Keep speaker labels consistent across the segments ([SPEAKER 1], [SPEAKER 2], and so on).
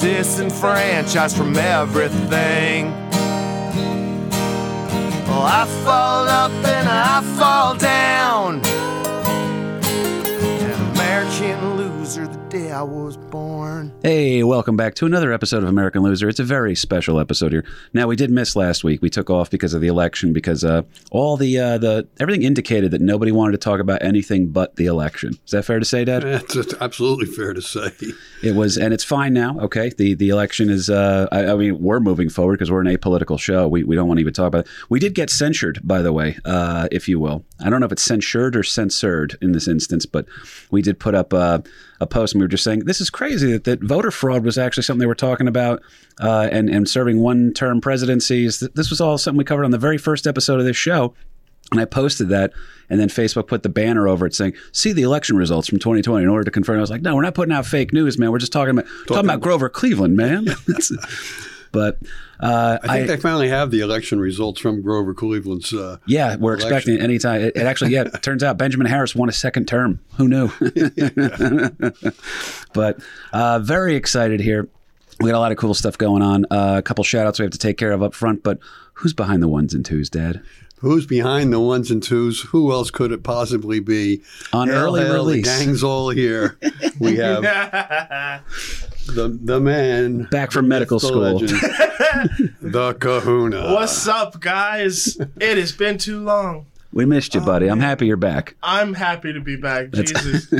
[SPEAKER 1] Disenfranchised from everything. Well, I fall up and I fall down. Day I was born.
[SPEAKER 2] Hey, welcome back to another episode of American Loser. It's a very special episode here. Now, we did miss last week. We took off because of the election because uh, all the uh, the everything indicated that nobody wanted to talk about anything but the election. Is that fair to say, Dad?
[SPEAKER 3] That's that's absolutely fair to say.
[SPEAKER 2] It was, and it's fine now. Okay, the the election is. Uh, I, I mean, we're moving forward because we're an apolitical show. We, we don't want to even talk about it. We did get censured, by the way, uh, if you will. I don't know if it's censured or censored in this instance, but we did put up uh, a post and we were just saying this is crazy that, that voter fraud was actually something they were talking about, uh, and and serving one term presidencies. This was all something we covered on the very first episode of this show. And I posted that, and then Facebook put the banner over it saying, "See the election results from 2020." In order to confirm, I was like, "No, we're not putting out fake news, man. We're just talking about talking, about Grover Cleveland, man." but uh,
[SPEAKER 3] I think they finally have the election results from Grover Cleveland's. Uh,
[SPEAKER 2] yeah, we're
[SPEAKER 3] election.
[SPEAKER 2] expecting it anytime. It, it actually, yeah, it turns out Benjamin Harrison won a second term. Who knew? but uh, very excited here. We got a lot of cool stuff going on. Uh, a couple shout outs we have to take care of up front, but who's behind the ones and twos, Dad?
[SPEAKER 3] Who's behind the ones and twos? Who else could it possibly be?
[SPEAKER 2] On
[SPEAKER 3] Hail,
[SPEAKER 2] early
[SPEAKER 3] hail,
[SPEAKER 2] release.
[SPEAKER 3] the gang's all here. We have the the man
[SPEAKER 2] Back from medical
[SPEAKER 3] the
[SPEAKER 2] school.
[SPEAKER 3] legend, the Kahuna.
[SPEAKER 4] What's up, guys? It has been too long.
[SPEAKER 2] We missed you, buddy. I'm happy you're back.
[SPEAKER 4] I'm happy to be back. Jesus.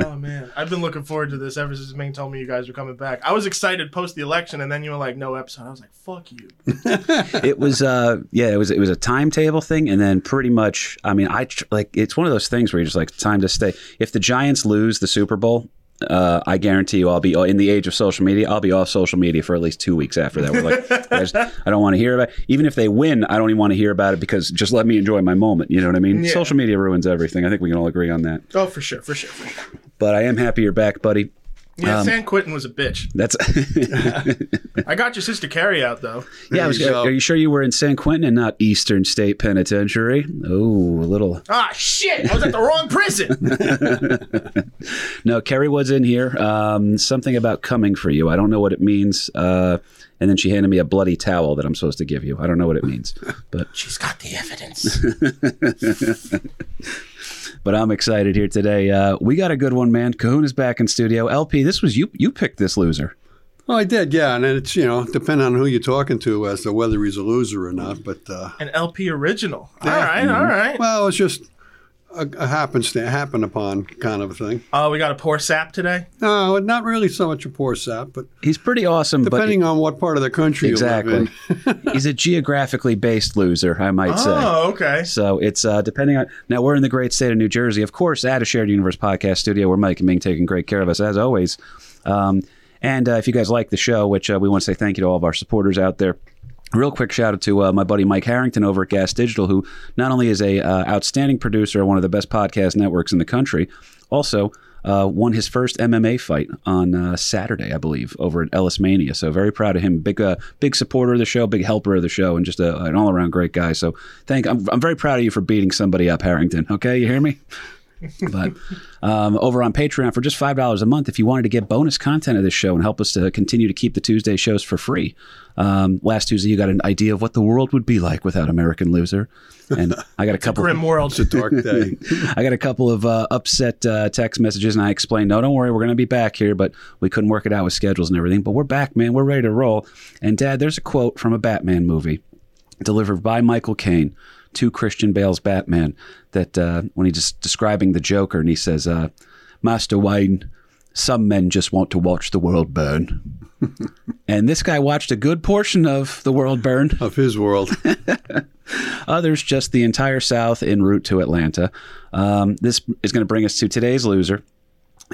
[SPEAKER 4] oh man, I've been looking forward to this ever since Ming told me you guys were coming back. I was excited post the election, and then you were like, "No episode." I was like, "Fuck you."
[SPEAKER 2] it was uh yeah it was it was a timetable thing and then pretty much i mean i tr- like it's one of those things where you're just like time to stay if the giants lose the super bowl uh, I guarantee you, I'll be in the age of social media. I'll be off social media for at least two weeks after that. We're like, I, just, I don't want to hear about. It. Even if they win, I don't even want to hear about it because just let me enjoy my moment. You know what I mean?
[SPEAKER 4] Yeah.
[SPEAKER 2] Social media ruins everything. I think we can all agree on that.
[SPEAKER 4] Oh, for sure, for sure, for sure.
[SPEAKER 2] But I am happy you're back, buddy.
[SPEAKER 4] Yeah,
[SPEAKER 2] Um,
[SPEAKER 4] San Quentin was a bitch.
[SPEAKER 2] That's
[SPEAKER 4] I got your sister Carrie out though.
[SPEAKER 2] yeah. I was,
[SPEAKER 3] you go.
[SPEAKER 2] are you sure you were in San Quentin and not Eastern State Penitentiary? Oh, a little
[SPEAKER 4] Ah, shit! I was at the wrong prison.
[SPEAKER 2] No, Kerry was in here. Um, something about coming for you. I don't know what it means. Uh, and then she handed me a bloody towel that I'm supposed to give you. I don't know what it means, but
[SPEAKER 4] She's got the evidence.
[SPEAKER 2] but I'm excited here today. Uh, we got a good one, man. Kahuna's back in studio. LP, this was you. You picked this loser.
[SPEAKER 3] Oh, I did, yeah, and it's you know depending on who you're talking to as to whether he's a loser or not. But uh,
[SPEAKER 4] An LP original. All right, all right.
[SPEAKER 3] well, it's just a, a happenstance, happen upon kind of a thing.
[SPEAKER 4] Oh, we got a poor sap today.
[SPEAKER 3] No, not really so much a poor sap, but
[SPEAKER 2] He's pretty awesome,
[SPEAKER 3] depending on what part of the country
[SPEAKER 2] exactly.
[SPEAKER 3] you live in.
[SPEAKER 2] He's a geographically based loser, I might say.
[SPEAKER 4] Oh, okay.
[SPEAKER 2] So it's uh, depending on. Now we're in the great state of New Jersey, of course, at a shared universe podcast studio where Mike and Ming taking great care of us as always. Um, and uh, if you guys like the show, which uh, we want to say thank you to all of our supporters out there. Real quick shout out to uh, my buddy Mike Harrington over at Gas Digital, who not only is a uh, outstanding producer of one of the best podcast networks in the country, also uh, won his first MMA fight on uh, Saturday, I believe, over at Ellis Mania. So very proud of him. Big, uh, big supporter of the show, big helper of the show, and just a, an all around great guy. So thank. I'm, I'm very proud of you for beating somebody up, Harrington. Okay, you hear me? But um, over on Patreon for just five dollars a month, if you wanted to get bonus content of this show and help us to continue to keep the Tuesday shows for free. Um, last Tuesday, you got an idea of what the world would be like without American Loser, and I got a couple.
[SPEAKER 4] Grim world.
[SPEAKER 3] It's a dark day.
[SPEAKER 2] I got a couple of uh, upset uh, text messages, and I explained, no, don't worry, we're going to be back here, but we couldn't work it out with schedules and everything. But we're back, man. We're ready to roll. And Dad, there's a quote from a Batman movie delivered by Michael Caine to Christian Bale's Batman that uh, when he's describing the Joker, and he says, uh, Master Wayne, some men just want to watch the world burn. and this guy watched a good portion of the world burn.
[SPEAKER 3] of his world.
[SPEAKER 2] Others just the entire South en route to Atlanta. Um, this is going to bring us to today's loser.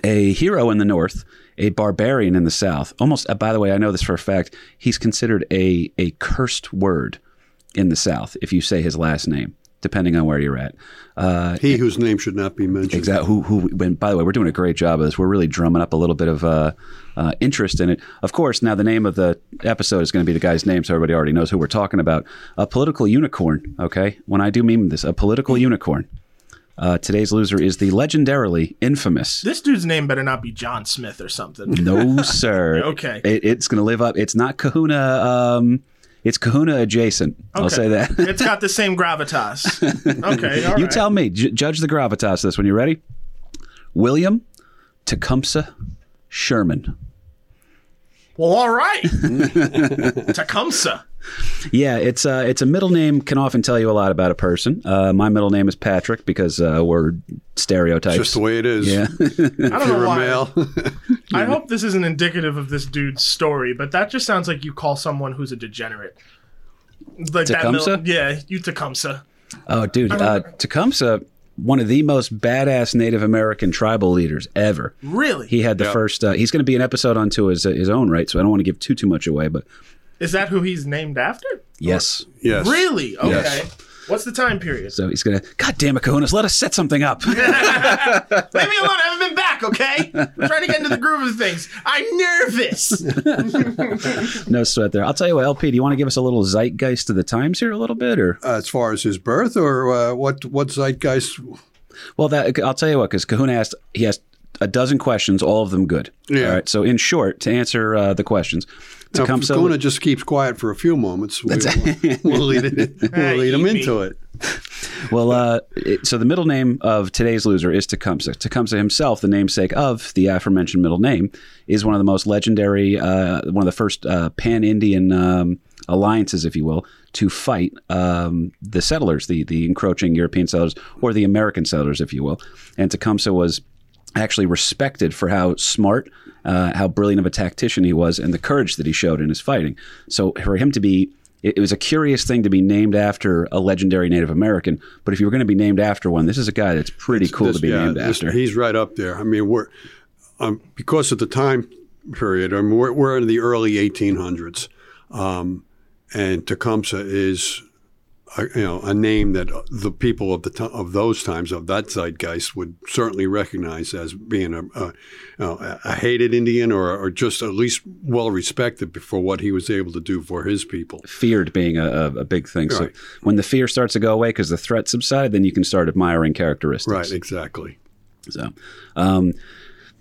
[SPEAKER 2] a hero in the North, a barbarian in the South. Almost, uh, by the way, I know this for a fact. He's considered a a cursed word in the South if you say his last name, depending on where you're at. Uh,
[SPEAKER 3] He whose name should not be mentioned.
[SPEAKER 2] Exactly. Who? Who? When, by the way, we're doing a great job of this. We're really drumming up a little bit of uh, uh, interest in it. Of course, now the name of the episode is going to be the guy's name, so everybody already knows who we're talking about. A political unicorn. Okay. When I do meme this, a political unicorn. Uh, today's loser is the legendarily infamous.
[SPEAKER 4] This dude's name better not be John Smith or something.
[SPEAKER 2] No, sir.
[SPEAKER 4] Okay.
[SPEAKER 2] It, it's going to live up. It's not Kahuna. Um, it's Kahuna adjacent. I'll say that.
[SPEAKER 4] it's got the same gravitas. Okay,
[SPEAKER 2] you
[SPEAKER 4] right.
[SPEAKER 2] tell me. J- judge the gravitas of this when you're ready. William Tecumseh Sherman.
[SPEAKER 4] Well, all right. Tecumseh.
[SPEAKER 2] Yeah, it's uh, it's a middle name can often tell you a lot about a person. Uh, my middle name is Patrick because uh, we're stereotypes.
[SPEAKER 3] Just the way it is.
[SPEAKER 2] yeah,
[SPEAKER 4] I don't know why.
[SPEAKER 3] male.
[SPEAKER 4] I hope this isn't indicative of this dude's story, but that just sounds like you call someone who's a degenerate. Like that
[SPEAKER 2] Tecumseh?
[SPEAKER 4] yeah, you Tecumseh.
[SPEAKER 2] Oh, dude, uh, Tecumseh, one of the most badass Native American tribal leaders ever.
[SPEAKER 4] Really?
[SPEAKER 2] He had the
[SPEAKER 3] Yep.
[SPEAKER 2] first. Uh, he's going to be an episode onto his his own right, so I don't want to give too too much away. But
[SPEAKER 4] Is that who he's named after?
[SPEAKER 2] yes,
[SPEAKER 3] yes.
[SPEAKER 4] Really? Okay.
[SPEAKER 2] Yes.
[SPEAKER 4] What's the time period?
[SPEAKER 2] so he's going to. God damn it, Kahunas, let us set something up.
[SPEAKER 4] Leave me alone. I haven't been back, okay? I'm trying to get into the groove of things. I'm nervous.
[SPEAKER 2] no sweat there. I'll tell you what, LP. Do you want to give us a little zeitgeist of the times here, a little bit, or?
[SPEAKER 3] As far as his birth, or uh, what? What zeitgeist?
[SPEAKER 2] Well, that I'll tell you what, because Kahuna asked, he asked a dozen questions, all of them good.
[SPEAKER 3] Yeah.
[SPEAKER 2] All right. So, in short, to answer uh, the questions,
[SPEAKER 3] Now, if
[SPEAKER 2] Tecumseh.
[SPEAKER 3] Kahuna just keeps quiet for a few moments. We, we'll lead it. We'll lead him
[SPEAKER 4] eat me.
[SPEAKER 3] into it.
[SPEAKER 2] well, uh, it, so the middle name of today's loser is Tecumseh. Tecumseh himself, the namesake of the aforementioned middle name, is one of the most legendary, uh, one of the first uh, pan-Indian um, alliances, if you will, to fight um, the settlers, the the encroaching European settlers, or the American settlers, if you will. And Tecumseh was actually respected for how smart, uh, how brilliant of a tactician he was, and the courage that he showed in his fighting. So for him to be, it, was a curious thing to be named after a legendary Native American. But if you were going to be named after one, this is a guy that's pretty cool
[SPEAKER 3] This-
[SPEAKER 2] to be
[SPEAKER 3] yeah,
[SPEAKER 2] named
[SPEAKER 3] this-
[SPEAKER 2] after.
[SPEAKER 3] He's right up there. I mean, we're um, because of the time period. I mean, we're, we're in the early 1800s, um, and Tecumseh is. A, you know, a name that the people of the of those times of that zeitgeist would certainly recognize as being a, a, a- hated Indian or, or just at least well respected for what he was able to do for his people.
[SPEAKER 2] Feared being a, a, big thing. So when the fear starts to go away because the threat subsided, then you can start admiring characteristics.
[SPEAKER 3] Right, exactly.
[SPEAKER 2] So, um,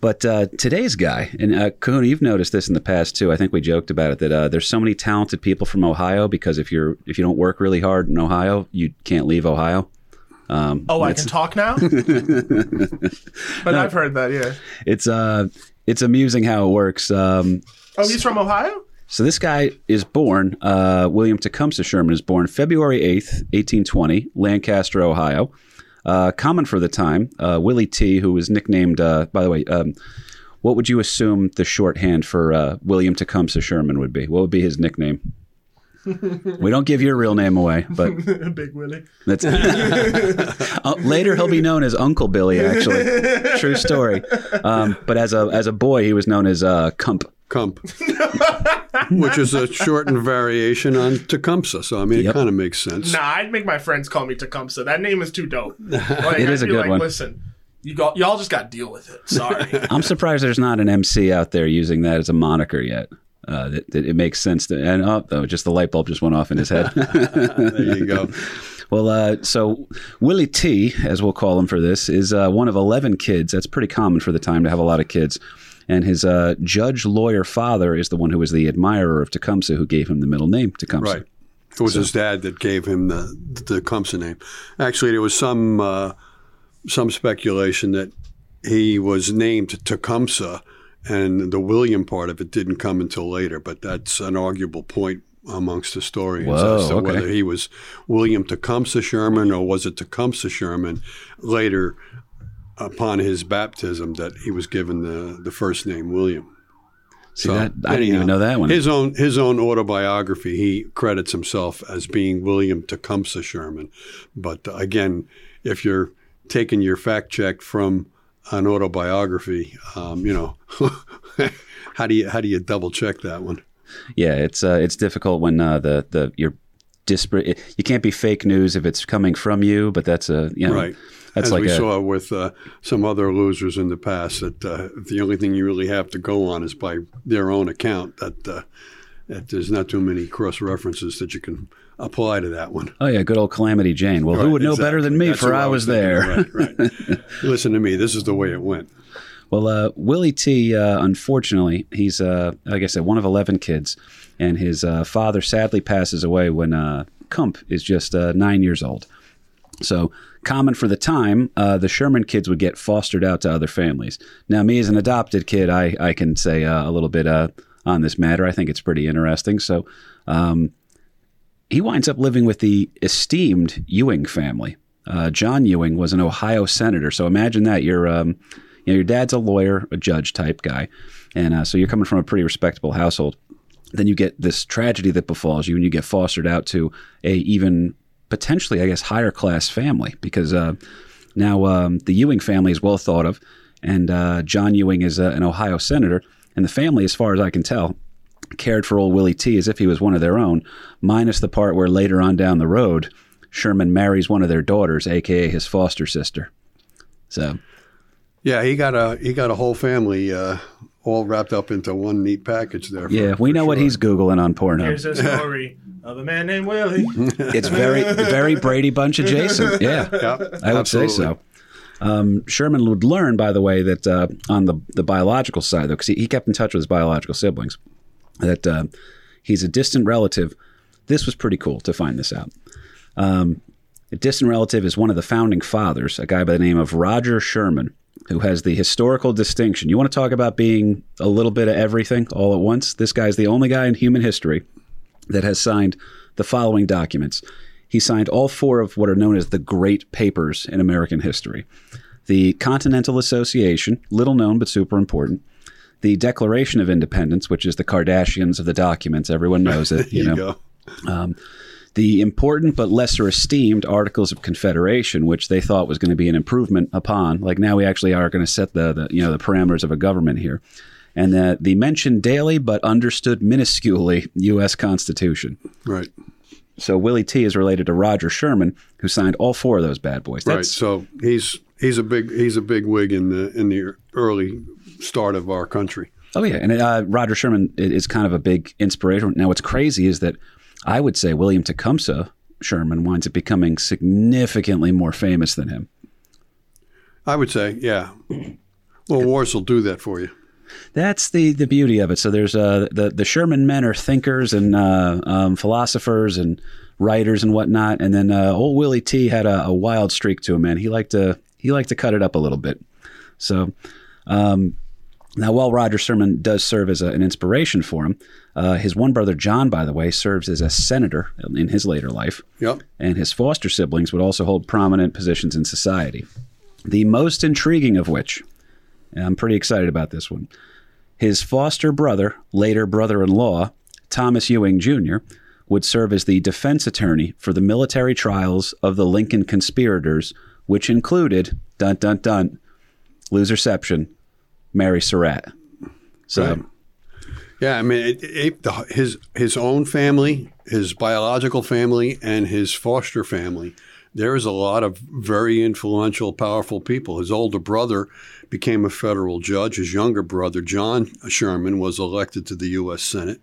[SPEAKER 2] but uh, today's guy, and uh, Kahuna, you've noticed this in the past too. I think we joked about it that uh, there's so many talented people from Ohio because if you're if you don't work really hard in Ohio, you can't leave Ohio. Um,
[SPEAKER 4] Oh, I can talk now? but I've heard that, yeah.
[SPEAKER 2] it's uh it's amusing how it works. Um,
[SPEAKER 4] Oh, he's from Ohio?
[SPEAKER 2] so this guy is born. Uh, William Tecumseh Sherman is born February eighth, eighteen twenty, Lancaster, Ohio. Uh, common for the time, uh, Willie T, who was nicknamed. Uh, by the way, um, what would you assume the shorthand for uh, William Tecumseh Sherman would be? What would be his nickname? we don't give your real name away, but
[SPEAKER 4] Big Willie.
[SPEAKER 2] that's uh, later he'll be known as Uncle Billy. Actually, true story. Um, but as a as a boy, he was known as uh, Cump.
[SPEAKER 3] Cump, which is a shortened variation on Tecumseh. So I mean,
[SPEAKER 2] Yep.
[SPEAKER 3] it kind of makes sense.
[SPEAKER 4] Nah, I'd make my friends call me Tecumseh. That name is too dope. Like,
[SPEAKER 2] It
[SPEAKER 4] I'd
[SPEAKER 2] a
[SPEAKER 4] be
[SPEAKER 2] good
[SPEAKER 4] like,
[SPEAKER 2] one.
[SPEAKER 4] Listen, you got y'all just got to deal with it. Sorry.
[SPEAKER 2] I'm surprised there's not an MC out there using that as a moniker yet. Uh, that, that it makes sense to, and oh, oh, just the light bulb just went off in his head.
[SPEAKER 3] There you go.
[SPEAKER 2] well, uh, so Willie T, as we'll call him for this, is uh, one of 11 kids. That's pretty common for the time to have a lot of kids. And his uh, judge lawyer father is the one who was the admirer of Tecumseh, who gave him the middle name Tecumseh.
[SPEAKER 3] Right. It was his dad that gave him the the Tecumseh name. Actually, there was some uh, some speculation that he was named Tecumseh, and the William part of it didn't come until later. But that's an arguable point amongst historians
[SPEAKER 2] Whoa,
[SPEAKER 3] as to
[SPEAKER 2] okay.
[SPEAKER 3] whether he was William Tecumseh Sherman or was it Tecumseh Sherman later upon his baptism that he was given the, the first name William.
[SPEAKER 2] See that? I didn't even know that one.
[SPEAKER 3] His own his own autobiography, he credits himself as being William Tecumseh Sherman. But uh, again, if you're taking your fact check from an autobiography, um, you know, how do you how do you double check that one?
[SPEAKER 2] Yeah, it's uh, it's difficult when uh, the the you're disparate. You can't be fake news if it's coming from you, but that's a you know,
[SPEAKER 3] Right.
[SPEAKER 2] That's
[SPEAKER 3] As
[SPEAKER 2] like
[SPEAKER 3] we
[SPEAKER 2] a,
[SPEAKER 3] saw with uh, some other losers in the past, that uh, the only thing you really have to go on is by their own account. That uh, that there's not too many cross references that you can apply to that one.
[SPEAKER 2] oh yeah, good old Calamity Jane. Well, who would know better than me?
[SPEAKER 3] That's
[SPEAKER 2] for I was there.
[SPEAKER 3] Right, right. Listen to me. This is the way it went.
[SPEAKER 2] Well, uh, Willie T, uh, unfortunately, he's, uh, like I said, one of 11 kids, and his uh, father sadly passes away when uh, Cump is just uh, nine years old. So, common for the time, uh, the Sherman kids would get fostered out to other families. Now, me as an adopted kid, I, I can say uh, a little bit uh, on this matter. I think it's pretty interesting. So, um, he winds up living with the esteemed Ewing family. Uh, John Ewing was an Ohio senator. So imagine that you're, um, you know, your dad's a lawyer, a judge type guy, and uh, so you're coming from a pretty respectable household. Then you get this tragedy that befalls you, and you get fostered out to a even potentially, I guess, higher class family because uh, now um, the Ewing family is well thought of, and uh, John Ewing is uh, an Ohio senator, and the family, as far as I can tell, cared for old Willie T as if he was one of their own, minus the part where later on down the road, Sherman marries one of their daughters, aka his foster sister. So,
[SPEAKER 3] Yeah, he got a he got a whole family uh, all wrapped up into one neat package there. for-
[SPEAKER 2] yeah, we
[SPEAKER 3] for
[SPEAKER 2] know what he's googling on Pornhub.
[SPEAKER 4] Here's
[SPEAKER 2] Pornhub.
[SPEAKER 4] a story of a man named Willie.
[SPEAKER 2] It's very, very Brady Bunch adjacent. Yeah,
[SPEAKER 3] Yep,
[SPEAKER 2] I would say so. Um, Sherman would learn, by the way, that uh, on the the biological side, though, because he, he kept in touch with his biological siblings, that uh, he's a distant relative. This was pretty cool to find this out. Um, a distant relative is one of the founding fathers, a guy by the name of Roger Sherman, who has the historical distinction. You want to talk about being a little bit of everything all at once? This guy's the only guy in human history that has signed the following documents. He signed all four of what are known as the Great Papers in American history the Continental Association, little known but super important. The Declaration of Independence, which is the Kardashians of the documents. Everyone knows it. You
[SPEAKER 3] There
[SPEAKER 2] know,
[SPEAKER 3] you go.
[SPEAKER 2] Um, the important but lesser esteemed Articles of Confederation, which they thought was going to be an improvement upon. Like now, we actually are going to set the, the you know the parameters of a government here, and the the mentioned daily but understood minusculely U.S. Constitution.
[SPEAKER 3] Right,
[SPEAKER 2] So Willie T is related to Roger Sherman, who signed all four of those bad boys.
[SPEAKER 3] right. So he's he's a big he's a big wig in the in the early start of our country.
[SPEAKER 2] Oh yeah, and uh, Roger Sherman is kind of a big inspiration. Now, what's crazy is that I would say William Tecumseh Sherman winds up becoming significantly more famous than him.
[SPEAKER 3] I would say, yeah. Well, wars will do that for you.
[SPEAKER 2] That's the the beauty of it. So there's uh, the the Sherman men are thinkers and uh, um, philosophers and writers and whatnot, and then uh, old Willie T had a, a wild streak to him. Man, he liked to he liked to cut it up a little bit. So. Um, now, while Roger Sherman does serve as a, an inspiration for him, uh, his one brother John, by the way, serves as a senator in his later life,
[SPEAKER 3] Yep.
[SPEAKER 2] and his foster siblings would also hold prominent positions in society. The most intriguing of which, and I'm pretty excited about this one, his foster brother, later brother in law, Thomas Ewing Jr., would serve as the defense attorney for the military trials of the Lincoln conspirators, which included, dun dun dun, loserception, Mary Surratt. So,
[SPEAKER 3] Right. Yeah, I mean, it, it, the, his his own family, his biological family, and his foster family. There is a lot of very influential, powerful people. His older brother became a federal judge. His younger brother, John Sherman, was elected to the U.S. Senate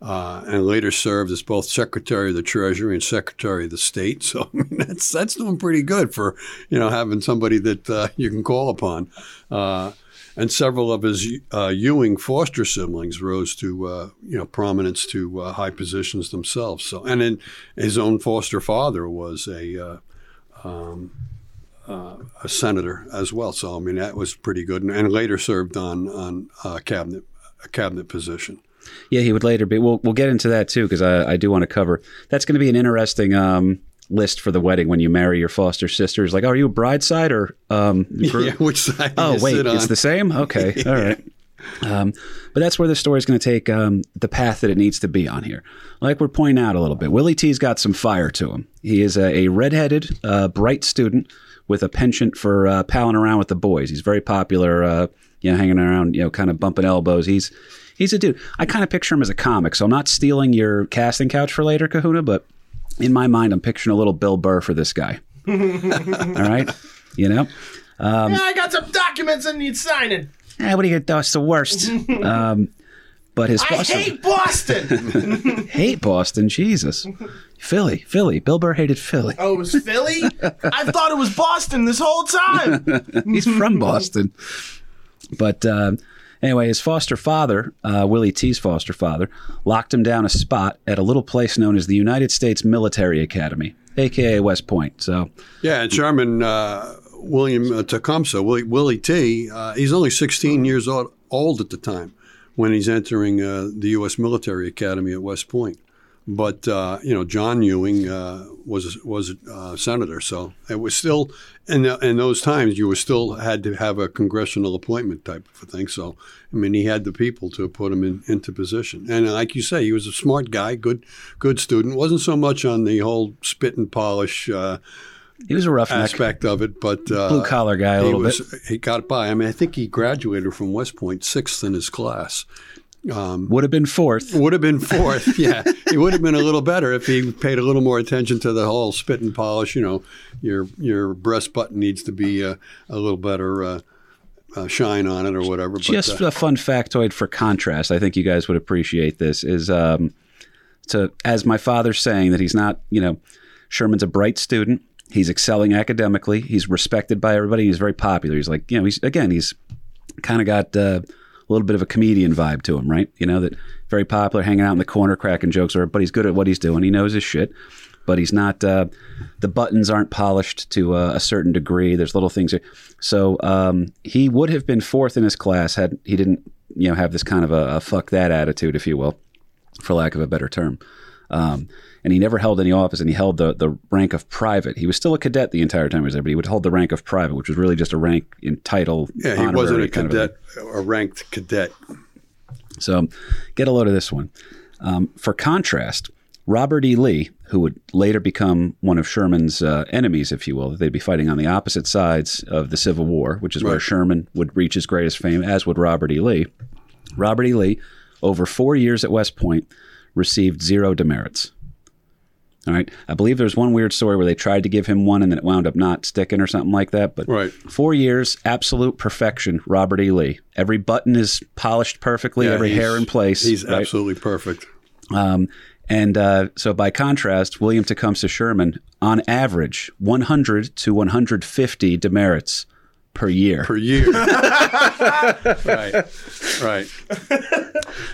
[SPEAKER 3] uh, and later served as both Secretary of the Treasury and Secretary of the State. So I mean, that's that's doing pretty good for you know having somebody that uh, you can call upon. Uh, and several of his uh, Ewing foster siblings rose to uh, you know prominence to uh, high positions themselves. So, and then his own foster father was a uh, um, uh, a senator as well. So, I mean, that was pretty good, and, and later served on on uh, cabinet a cabinet position.
[SPEAKER 2] yeah, he would later be. We'll, we'll get into that too, because I, I do want to cover. That's going to be an interesting um, list for the wedding when you marry your foster sister is Like, oh, are you a bride side or um?
[SPEAKER 3] Yeah, which side?
[SPEAKER 2] Oh wait, it's the same. Okay, all right. Um, but that's where the story's going to take um, the path that it needs to be on here. Like we're pointing out a little bit, Willie T's got some fire to him. He is a, a redheaded, uh, bright student with a penchant for uh, palling around with the boys. He's very popular, uh, you know, hanging around, you know, kind of bumping elbows. He's he's a dude. I kind of picture him as a comic. So I'm not stealing your casting couch for later, Kahuna, but in my mind, I'm picturing a little Bill Burr for this guy. All right, you know.
[SPEAKER 4] yeah, I got some documents that need signing.
[SPEAKER 2] Eh, what do you get? That's the worst. um, but his
[SPEAKER 4] I
[SPEAKER 2] foster-
[SPEAKER 4] hate Boston.
[SPEAKER 2] hate Boston. Jesus, Philly, Philly. Bill Burr hated Philly.
[SPEAKER 4] oh, it was Philly? I thought it was Boston this whole time.
[SPEAKER 2] He's from Boston. But uh, anyway, his foster father, uh, Willie T's foster father, locked him down a spot at a little place known as the United States Military Academy, aka West Point. So
[SPEAKER 3] Yeah, and Sherman uh, William uh, Tecumseh, Willie, Willie T, uh, he's only 16 years old, old at the time when he's entering uh, the U.S. Military Academy at West Point. But uh, you know, John Ewing uh, was was uh, senator, so it was still in the, in those times you were still had to have a congressional appointment type of a thing. So I mean, he had the people to put him in, into position. And like you say, he was a smart guy, good good student. wasn't so much on the whole spit and polish. Uh,
[SPEAKER 2] he was a rough
[SPEAKER 3] aspect of it, but uh,
[SPEAKER 2] blue collar guy a little
[SPEAKER 3] was,
[SPEAKER 2] bit.
[SPEAKER 3] He got by. I mean, I think he graduated from West Point sixth in his class.
[SPEAKER 2] Would have been fourth.
[SPEAKER 3] Would have been fourth. yeah, he would have been a little better if he paid a little more attention to the whole spit and polish. You know, your your breast button needs to be uh, a little better uh, uh, shine on it or whatever. But,
[SPEAKER 2] Just
[SPEAKER 3] uh,
[SPEAKER 2] a fun factoid for contrast. I think you guys would appreciate this. Is um, to as my father's saying that he's not. You know, Sherman's a bright student. He's excelling academically. He's respected by everybody. He's very popular. He's like you know. He's again. He's kind of got uh, a little bit of a comedian vibe to him, right? You know that very popular, hanging out in the corner, cracking jokes, or but he's good at what he's doing. He knows his shit, but he's not. Uh, the buttons aren't polished to uh, a certain degree. There's little things. So um, he would have been fourth in his class had he didn't, you know, have this kind of a, a fuck that attitude, if you will, for lack of a better term. Um, and he never held any office, and he held the, the rank of private. He was still a cadet the entire time he was there, but he would hold the rank of private, which was really just a rank in title.
[SPEAKER 3] yeah, he wasn't a cadet, a ranked cadet.
[SPEAKER 2] so get a load of this one. Um, for contrast, Robert E. Lee, who would later become one of Sherman's uh, enemies, if you will, they'd be fighting on the opposite sides of the Civil War, which is where Sherman would reach his greatest fame, as would Robert E. Lee. Robert E. Lee, over four years at West Point, received zero demerits. All right. I believe there's one weird story where they tried to give him one and then it wound up not sticking or something like that. But
[SPEAKER 3] Right.
[SPEAKER 2] four years, absolute perfection, Robert E. Lee. Every button is polished perfectly,
[SPEAKER 3] Yeah,
[SPEAKER 2] every hair in place.
[SPEAKER 3] He's
[SPEAKER 2] right?
[SPEAKER 3] absolutely perfect.
[SPEAKER 2] Um, and uh, so, by contrast, William Tecumseh Sherman, on average, 100 to 150 demerits per year.
[SPEAKER 3] per year. right, right.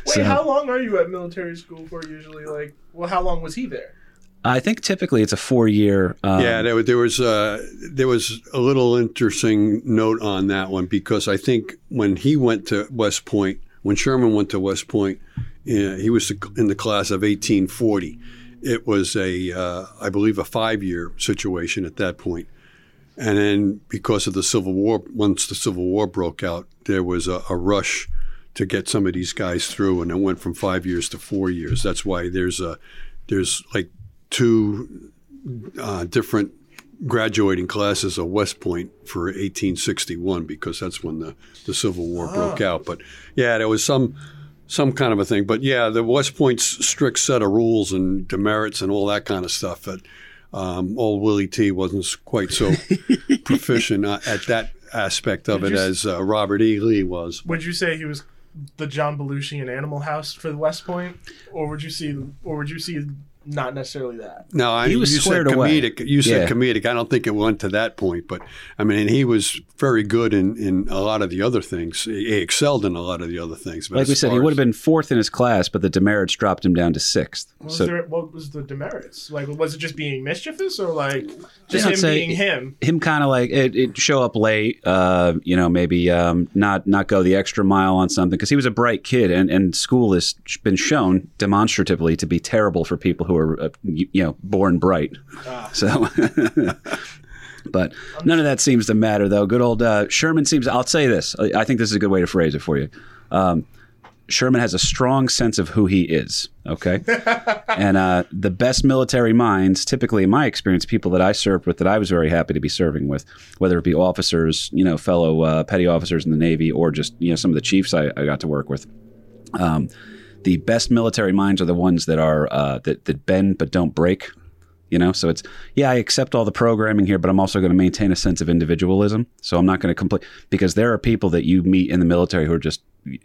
[SPEAKER 4] Wait, how long are you at military school for usually? Like, well, how long was he there?
[SPEAKER 2] I think typically it's a four-year. Um,
[SPEAKER 3] Yeah, there, was- there was uh, there was a little interesting note on that one because I think when he went to West Point, when Sherman went to West Point, yeah, he was in the class of 1840. It was a, uh, I believe, a five-year situation at that point. And then because of the Civil War, once the Civil War broke out, there was a, a rush to get some of these guys through, and it went from five years to four years. That's why there's a there's like two uh, different graduating classes of West Point for 1861 because that's when the, the Civil War broke out. But yeah, there was some some kind of a thing. But yeah, the West Point's strict set of rules and demerits and all that kind of stuff that um, old Willie T wasn't quite so proficient uh, at that aspect of
[SPEAKER 4] Did
[SPEAKER 3] it as uh, Robert E. Lee was.
[SPEAKER 4] Would you say he was the John Belushi in Animal House for the West Point, or would you see, or would you see not necessarily that?
[SPEAKER 3] No, I,
[SPEAKER 2] He was
[SPEAKER 3] you
[SPEAKER 2] squared
[SPEAKER 3] said
[SPEAKER 2] away.
[SPEAKER 3] comedic. You said
[SPEAKER 2] Yeah.
[SPEAKER 3] comedic. I don't think it went to that point, but I mean, and he was very good in, in a lot of the other things. He he excelled in a lot of the other things. But
[SPEAKER 2] like we said, he would have been fourth in his class, but the demerits dropped him down to sixth.
[SPEAKER 4] What was, there, what was the demerits? Like, was it just being mischievous, or like just him
[SPEAKER 2] say-
[SPEAKER 4] being him?
[SPEAKER 2] him kind of like it, it show up late, uh, you know, maybe um, not not go the extra mile on something because he was a bright kid, and, and school has been shown demonstratively to be terrible for people who are uh, you, know born bright. So, but none of that seems to matter though. Good old uh, Sherman seems. I'll say this. I I think this is a good way to phrase it for you. Um, Sherman has a strong sense of who he is. Okay, and uh, the best military minds, typically in my experience, people that I served with, that I was very happy to be serving with, whether it be officers, you know, fellow uh, petty officers in the Navy, or just you know some of the chiefs I, I got to work with. Um, the best military minds are the ones that are uh, that that bend but don't break. You know, so it's yeah, I accept all the programming here, but I'm also going to maintain a sense of individualism. So I'm not going to complain because there are people that you meet in the military who are just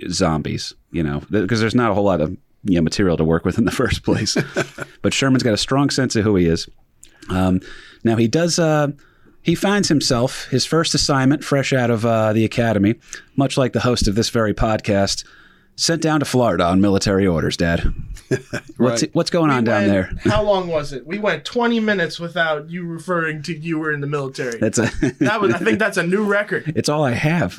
[SPEAKER 2] zombies. You know, because there's not a whole lot of you know, material to work with in the first place. but Sherman's got a strong sense of who he is. Um, now he does. Uh, he finds himself his first assignment, fresh out of uh, the academy, much like the host of this very podcast, sent down to Florida on military orders. Dad, what's
[SPEAKER 3] Right.
[SPEAKER 2] what's going on down
[SPEAKER 4] We
[SPEAKER 2] there?
[SPEAKER 4] How long was it? We went 20 minutes without you referring to you were in the military.
[SPEAKER 2] That's a.
[SPEAKER 4] that was, I think that's a new record.
[SPEAKER 2] it's all I have.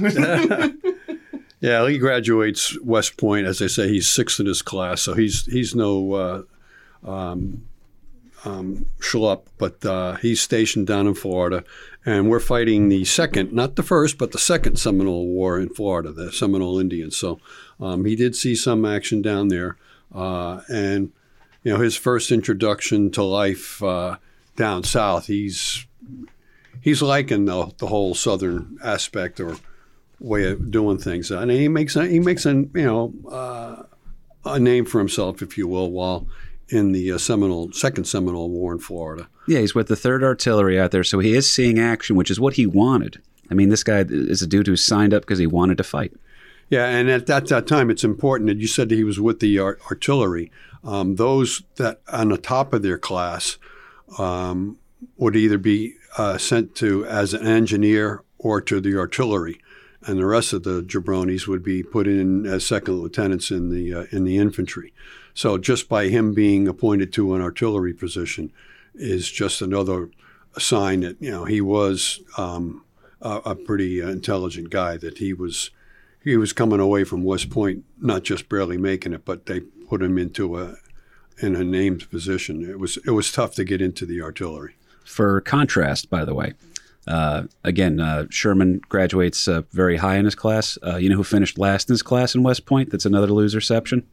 [SPEAKER 3] Yeah, he graduates West Point. As I say, he's sixth in his class, so he's he's no uh, um, um, schlup, but uh, he's stationed down in Florida, and we're fighting the second, not the first, but the second Seminole War in Florida, the Seminole Indians. So um, he did see some action down there, uh, and you know his first introduction to life uh, down south. He's he's liking the, the whole southern aspect or way of doing things, and he makes a, he makes a you know uh, a name for himself, if you will, while in the uh, Seminole Second Seminole War in Florida.
[SPEAKER 2] Yeah, he's with the Third Artillery out there, so he is seeing action, which is what he wanted. I mean, this guy is a dude who signed up because he wanted to fight.
[SPEAKER 3] Yeah, and at that, that time, it's important that you said that he was with the art- artillery. Um, those that on the top of their class um, would either be uh, sent to as an engineer or to the artillery, and the rest of the jabronis would be put in as second lieutenants in the uh, in the infantry. So just by him being appointed to an artillery position is just another sign that you know he was um, a, a pretty intelligent guy. That he was he was coming away from West Point, not just barely making it, but they put him into a in a named position. It was it was tough to get into the artillery.
[SPEAKER 2] For contrast, by the way, uh, again, uh, Sherman graduates uh, very high in his class. Uh, you know who finished last in his class in West Point? That's another loserception.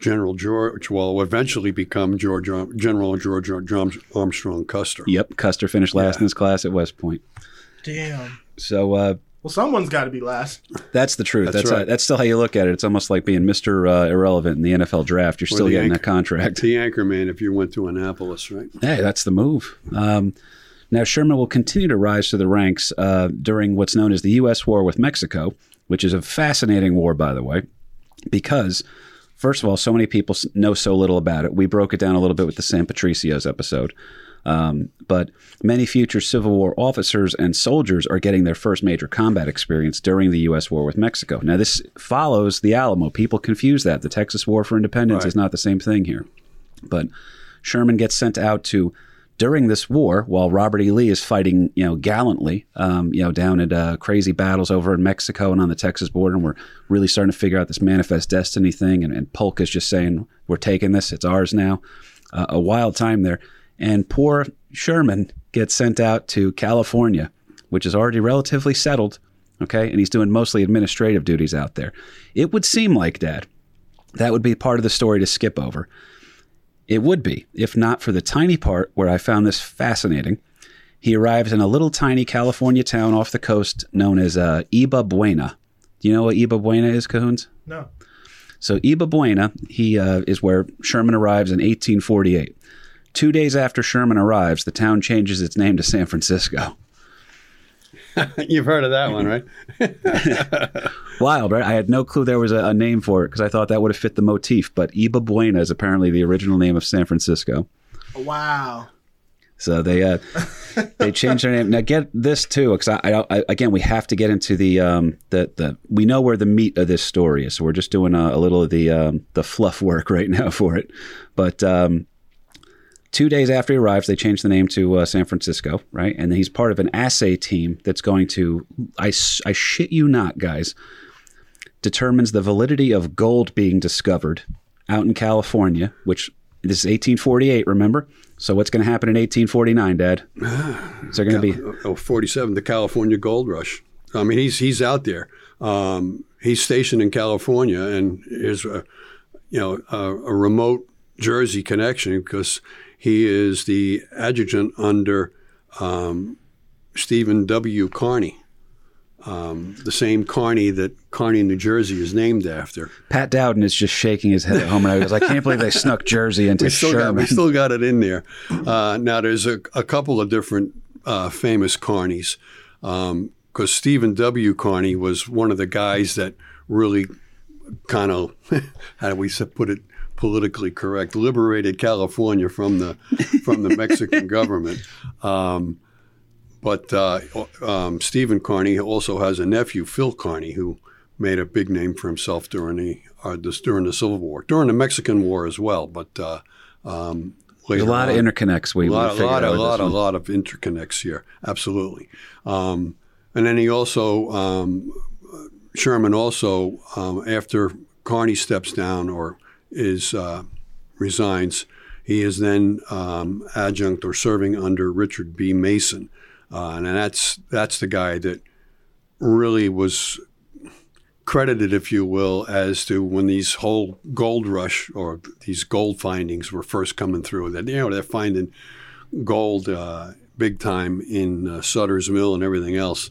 [SPEAKER 3] General George will eventually become George General George Armstrong Custer.
[SPEAKER 2] Yep, Custer finished last in his class at West Point.
[SPEAKER 4] Damn.
[SPEAKER 2] So uh,
[SPEAKER 4] Well, someone's got to be last.
[SPEAKER 2] that's the truth. That's
[SPEAKER 3] That's
[SPEAKER 2] how,
[SPEAKER 3] right.
[SPEAKER 2] that's still how you look at it. It's almost like being Mister uh, Irrelevant in the NFL draft. You're still getting
[SPEAKER 3] anch-
[SPEAKER 2] a contract.
[SPEAKER 3] The anchorman, if you went to Annapolis, right?
[SPEAKER 2] Hey, that's the move. Um, now, Sherman will continue to rise to the ranks uh, during what's known as the U.S. war with Mexico, which is a fascinating war, by the way, because, first of all, so many people know so little about it. We broke it down a little bit with the San Patricios episode. Um, but many future Civil War officers and soldiers are getting their first major combat experience during the U.S. war with Mexico. Now, this follows the Alamo. People confuse that. The Texas War for Independence
[SPEAKER 3] Right.
[SPEAKER 2] is not the same thing here. But Sherman gets sent out to during this war while Robert E. Lee is fighting, you know, gallantly, um, you know, down at uh, crazy battles over in Mexico and on the Texas border, and we're really starting to figure out this manifest destiny thing. And, and Polk is just saying, "We're taking this; it's ours now." Uh, a wild time there, and poor Sherman gets sent out to California, which is already relatively settled. Okay, and he's doing mostly administrative duties out there. It would seem like, that. That would be part of the story to skip over. It would be, if not for the tiny part where I found this fascinating. He arrives in a little tiny California town off the coast known as uh, Yerba Buena. Do you know what Yerba Buena is, Cahoons?
[SPEAKER 4] No.
[SPEAKER 2] So Yerba Buena, he uh, is where Sherman arrives in 1848. Two days after Sherman arrives, the town changes its name to San Francisco.
[SPEAKER 3] You've heard of that one, right?
[SPEAKER 2] Wild, right? I had no clue there was a, a name for it because I thought that would have fit the motif. But Yerba Buena is apparently the original name of San Francisco.
[SPEAKER 4] Wow.
[SPEAKER 2] So they uh, they changed their name. Now get this too, because I, I, I again we have to get into the um the the we know where the meat of this story is. So we're just doing a, a little of the um the fluff work right now for it. But um, two days after he arrives, they change the name to uh, San Francisco, right? And he's part of an assay team that's going to, I, I shit you not, guys, determines the validity of gold being discovered out in California, which this is 1848. Remember. So what's going to happen in 1849, Dad? Is there going to be
[SPEAKER 3] oh, 47, the California Gold Rush. I mean, he's he's out there. Um, he's stationed in California, and is a you know a, a remote Jersey connection because he is the adjutant under um, Stephen W. Kearny, um, the same Kearny that Kearny, New Jersey, is named after.
[SPEAKER 2] Pat Dowden is just shaking his head at home, and I goes, "I can't believe they snuck Jersey into
[SPEAKER 3] We still got
[SPEAKER 2] Sherman."
[SPEAKER 3] we still got it in there. Uh, now there's a, a couple of different uh, famous Kearnys because Stephen W. Kearny was one of the guys that really kind of how do we put it politically correct liberated California from the from the Mexican government. Um, but uh, um, Stephen Kearny also has a nephew, Phil Kearny, who made a big name for himself during the uh, this, during the Civil War, during the Mexican War as well. But uh, um,
[SPEAKER 2] There's a lot of interconnects. We
[SPEAKER 3] a lot, a lot, a lot, a lot of interconnects here. Absolutely. Um, and then he also um, Sherman also um, after Kearny steps down or is uh, resigns, he is then um, adjunct or serving under Richard B. Mason, uh, and that's that's the guy that really was credited, if you will, as to when these whole gold rush or these gold findings were first coming through. That you know they're finding gold uh, big time in uh, Sutter's Mill and everything else.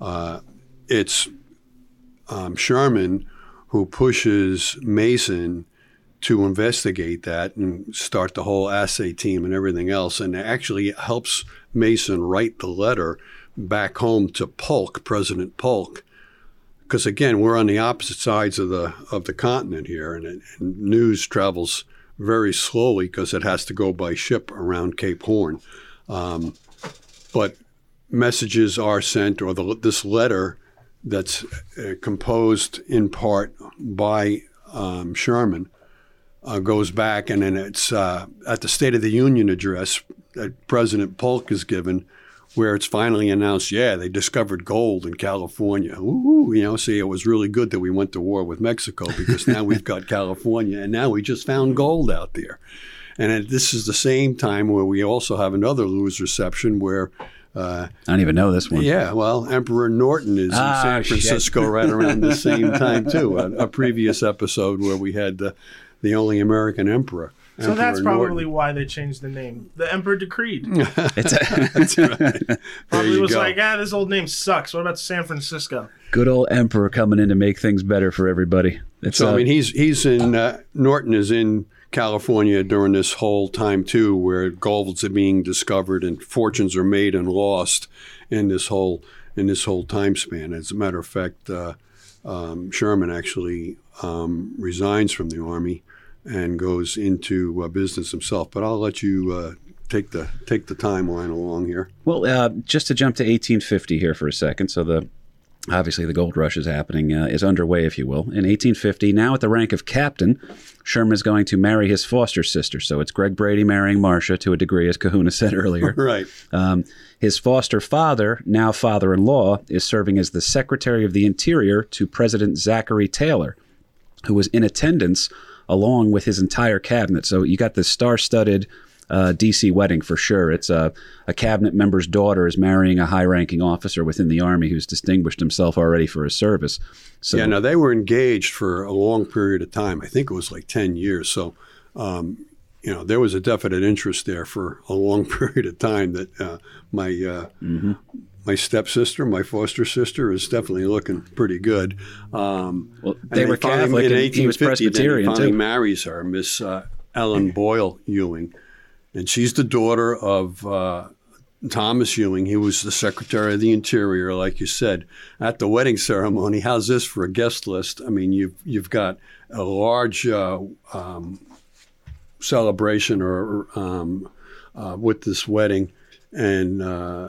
[SPEAKER 3] Uh, it's um, Sherman who pushes Mason to investigate that and start the whole assay team and everything else, and actually helps Mason write the letter back home to Polk, President Polk, because again we're on the opposite sides of the of the continent here, and, it, and news travels very slowly because it has to go by ship around Cape Horn. Um, but messages are sent, or the, this letter that's uh, composed in part by um, Sherman uh, goes back, and then it's uh, at the State of the Union address that President Polk is given, where it's finally announced, yeah, they discovered gold in California. Ooh, you know, see, it was really good that we went to war with Mexico because now we've got California, and now we just found gold out there. And it, this is the same time where we also have another loserception where. Uh,
[SPEAKER 2] I don't even know this one.
[SPEAKER 3] yeah, well, Emperor Norton is in
[SPEAKER 2] Ah,
[SPEAKER 3] San
[SPEAKER 2] shit.
[SPEAKER 3] Francisco right around the same time too. A, a previous episode where we had the, the only American emperor.
[SPEAKER 4] So that's probably
[SPEAKER 3] Norton.
[SPEAKER 4] why they changed the name. The Emperor decreed.
[SPEAKER 2] It's
[SPEAKER 3] There
[SPEAKER 4] Probably
[SPEAKER 3] you
[SPEAKER 4] was
[SPEAKER 3] go.
[SPEAKER 4] like, ah, this old name sucks. What about San Francisco?
[SPEAKER 2] good old emperor coming in to make things better for everybody. It's
[SPEAKER 3] So
[SPEAKER 2] uh,
[SPEAKER 3] I mean, he's he's in uh, Norton is in California during this whole time too, where golds are being discovered and fortunes are made and lost in this whole in this whole time span. As a matter of fact, uh, um, Sherman actually um, resigns from the army and goes into uh, business himself. But I'll let you uh, take the take the timeline along here.
[SPEAKER 2] Well, uh, just to jump to 1850 here for a second. So the obviously the gold rush is happening, uh, is underway, if you will. In 1850, now at the rank of captain, Sherman is going to marry his foster sister. So it's Greg Brady marrying Marcia to a degree, as Kahuna said earlier.
[SPEAKER 3] Right.
[SPEAKER 2] Um, his foster father, now father-in-law, is serving as the Secretary of the Interior to President Zachary Taylor, who was in attendance along with his entire cabinet. So you got this star-studded uh, DC wedding for sure. It's a, a cabinet member's daughter is marrying a high-ranking officer within the army who's distinguished himself already for his service. So
[SPEAKER 3] Yeah, now they were engaged for a long period of time. I think it was like 10 years. So, um, you know, there was a definite interest there for a long period of time that uh, my uh, my stepsister, my foster sister, is definitely looking pretty good. Um,
[SPEAKER 2] well, they were Catholic,
[SPEAKER 3] in
[SPEAKER 2] and he was
[SPEAKER 3] 1850, then
[SPEAKER 2] Presbyterian
[SPEAKER 3] he finally
[SPEAKER 2] too.
[SPEAKER 3] marries her, Miss uh, Ellen Boyle Ewing, and she's the daughter of uh, Thomas Ewing. He was the Secretary of the Interior, like you said. At the wedding ceremony, how's this for a guest list? I mean, you've you've got a large uh, um, celebration or um, uh, with this wedding, and uh,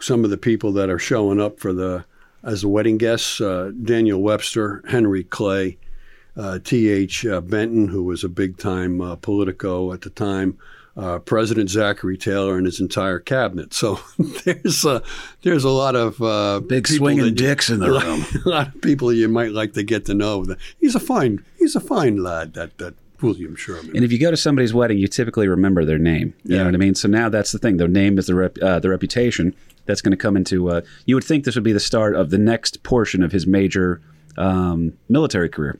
[SPEAKER 3] some of the people that are showing up for the as the wedding guests: uh, Daniel Webster, Henry Clay, uh, T.H. Uh, Benton, who was a big time uh, Politico at the time. Uh, President Zachary Taylor and his entire cabinet. So there's a there's a lot of uh,
[SPEAKER 2] Big swinging dicks in the room.
[SPEAKER 3] a lot of people you might like to get to know. He's a fine he's a fine lad. That that William Sherman.
[SPEAKER 2] And if you go to somebody's wedding, you typically remember their name. You
[SPEAKER 3] Yeah.
[SPEAKER 2] know what I mean? So now that's the thing. Their name is the rep, uh, the reputation that's going to come into. Uh, you would think this would be the start of the next portion of his major um, military career.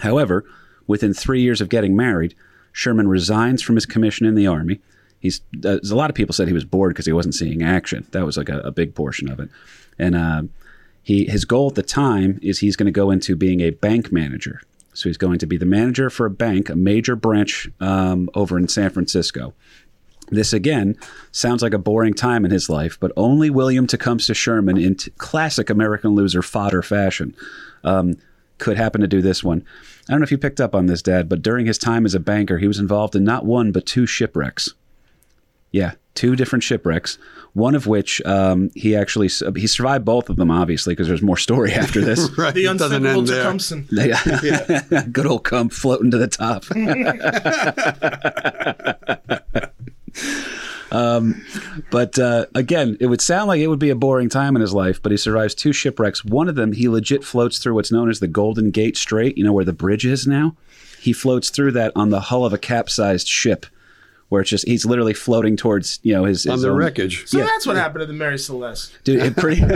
[SPEAKER 2] However, within three years of getting married, Sherman resigns from his commission in the Army. He's uh, a lot of people said he was bored because he wasn't seeing action. That was like a, a big portion of it. And uh, he his goal at the time is he's going to go into being a bank manager. So he's going to be the manager for a bank, a major branch um, over in San Francisco. This again sounds like a boring time in his life, but only William Tecumseh Sherman, in t- classic American loser fodder fashion, um, could happen to do this one. I don't know if you picked up on this, Dad, but during his time as a banker, he was involved in not one but two shipwrecks. Yeah, two different shipwrecks. One of which um, he actually he survived both of them, obviously, because there's more story after this.
[SPEAKER 3] right.
[SPEAKER 4] The
[SPEAKER 3] it doesn't
[SPEAKER 4] unsinkable
[SPEAKER 3] end there.
[SPEAKER 2] Good old cump floating to the top. Um, but uh, again, it would sound like it would be a boring time in his life, but he survives two shipwrecks. One of them, he legit floats through what's known as the Golden Gate Strait, you know, where the bridge is now. He floats through that on the hull of a capsized ship, where it's just, he's literally floating towards, you know, his.
[SPEAKER 3] On the
[SPEAKER 2] own-
[SPEAKER 3] wreckage.
[SPEAKER 4] So that's what happened to the Mary Celeste.
[SPEAKER 2] Dude, it pretty.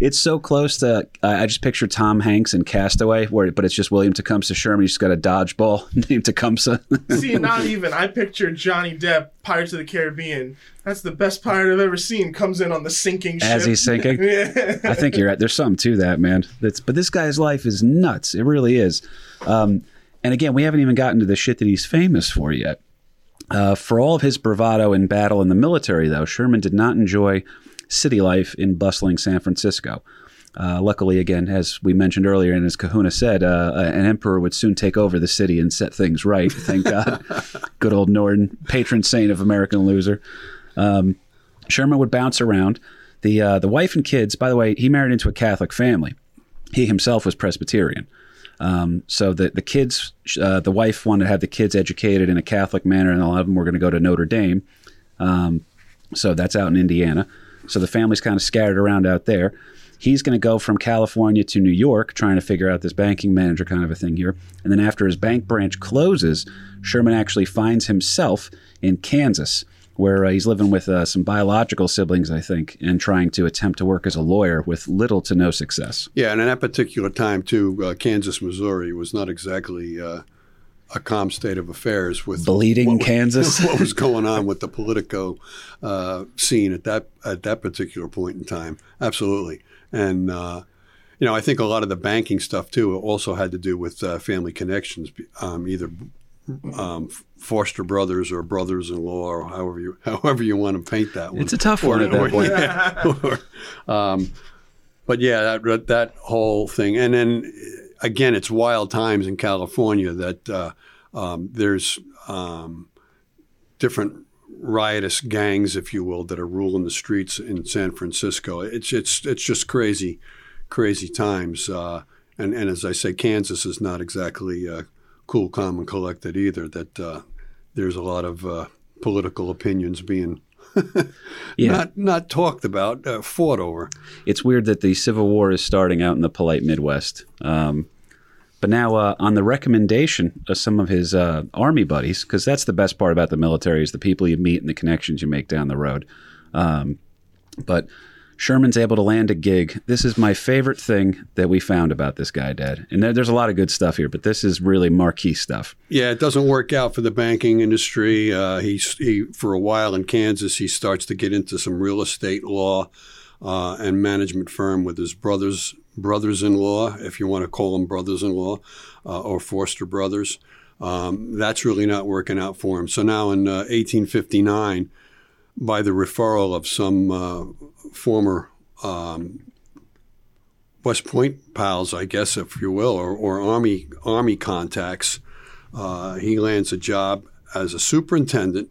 [SPEAKER 2] it's so close to. Uh, I just picture Tom Hanks in Castaway, where but it's just William Tecumseh Sherman. He's just got a dodgeball named Tecumseh.
[SPEAKER 4] See, not even. I pictured Johnny Depp, Pirates of the Caribbean. That's the best pirate I've ever seen. Comes in on the sinking ship.
[SPEAKER 2] As he's sinking?
[SPEAKER 4] yeah.
[SPEAKER 2] I think you're right. There's something to that, man. That's but this guy's life is nuts. It really is. Um, and again, we haven't even gotten to the shit that he's famous for yet. Uh, for all of his bravado in battle in the military, though, Sherman did not enjoy city life in bustling San Francisco. Uh, luckily, again, as we mentioned earlier, and as Kahuna said, uh, an emperor would soon take over the city and set things right. Thank God. Good old Norton, patron saint of American loser. Um, Sherman would bounce around. The uh, the wife and kids. By the way, he married into a Catholic family. He himself was Presbyterian. Um, so the the kids, uh, the wife wanted to have the kids educated in a Catholic manner, and a lot of them were going to go to Notre Dame. Um, so that's out in Indiana. So the family's kind of scattered around out there. He's going to go from California to New York, trying to figure out this banking manager kind of a thing here. And then after his bank branch closes, Sherman actually finds himself in Kansas, where uh, he's living with uh, some biological siblings, I think, and trying to attempt to work as a lawyer with little to no success.
[SPEAKER 3] Yeah, and at that particular time too, uh, Kansas, Missouri was not exactly uh, a calm state of affairs with
[SPEAKER 2] Bleeding
[SPEAKER 3] what
[SPEAKER 2] Kansas.
[SPEAKER 3] what was going on with the Politico uh, scene at that at that particular point in time? Absolutely, and uh, you know, I think a lot of the banking stuff too also had to do with uh, family connections, um, either um, foster brothers or brothers-in-law, or however you however you want to paint that one.
[SPEAKER 2] It's a tough one at that point.
[SPEAKER 3] yeah. um, but yeah, that that whole thing, and then again, it's wild times in California that uh, um, there's um, different riotous gangs, if you will, that are ruling the streets in San Francisco. It's it's it's just crazy, crazy times. Uh, and and as I say, Kansas is not exactly uh, cool, calm, and collected either. That uh, there's a lot of uh, political opinions being
[SPEAKER 2] Yeah.
[SPEAKER 3] not not talked about, uh, fought over.
[SPEAKER 2] it's weird that the Civil War is starting out in the polite Midwest. Um, but now, uh, on the recommendation of some of his uh, army buddies, because that's the best part about the military is the people you meet and the connections you make down the road. Um, but Sherman's able to land a gig. This is my favorite thing that we found about this guy, Dad. And there, there's a lot of good stuff here, but this is really marquee stuff.
[SPEAKER 3] Yeah, it doesn't work out for the banking industry. Uh, he's he for a while in Kansas. He starts to get into some real estate law uh, and management firm with his brothers brothers-in-law, if you want to call them brothers-in-law, uh, or foster brothers. Um, that's really not working out for him. So now in uh, 1859, by the referral of some uh, former um, West Point pals, I guess, if you will, or, or army army contacts, uh, he lands a job as a superintendent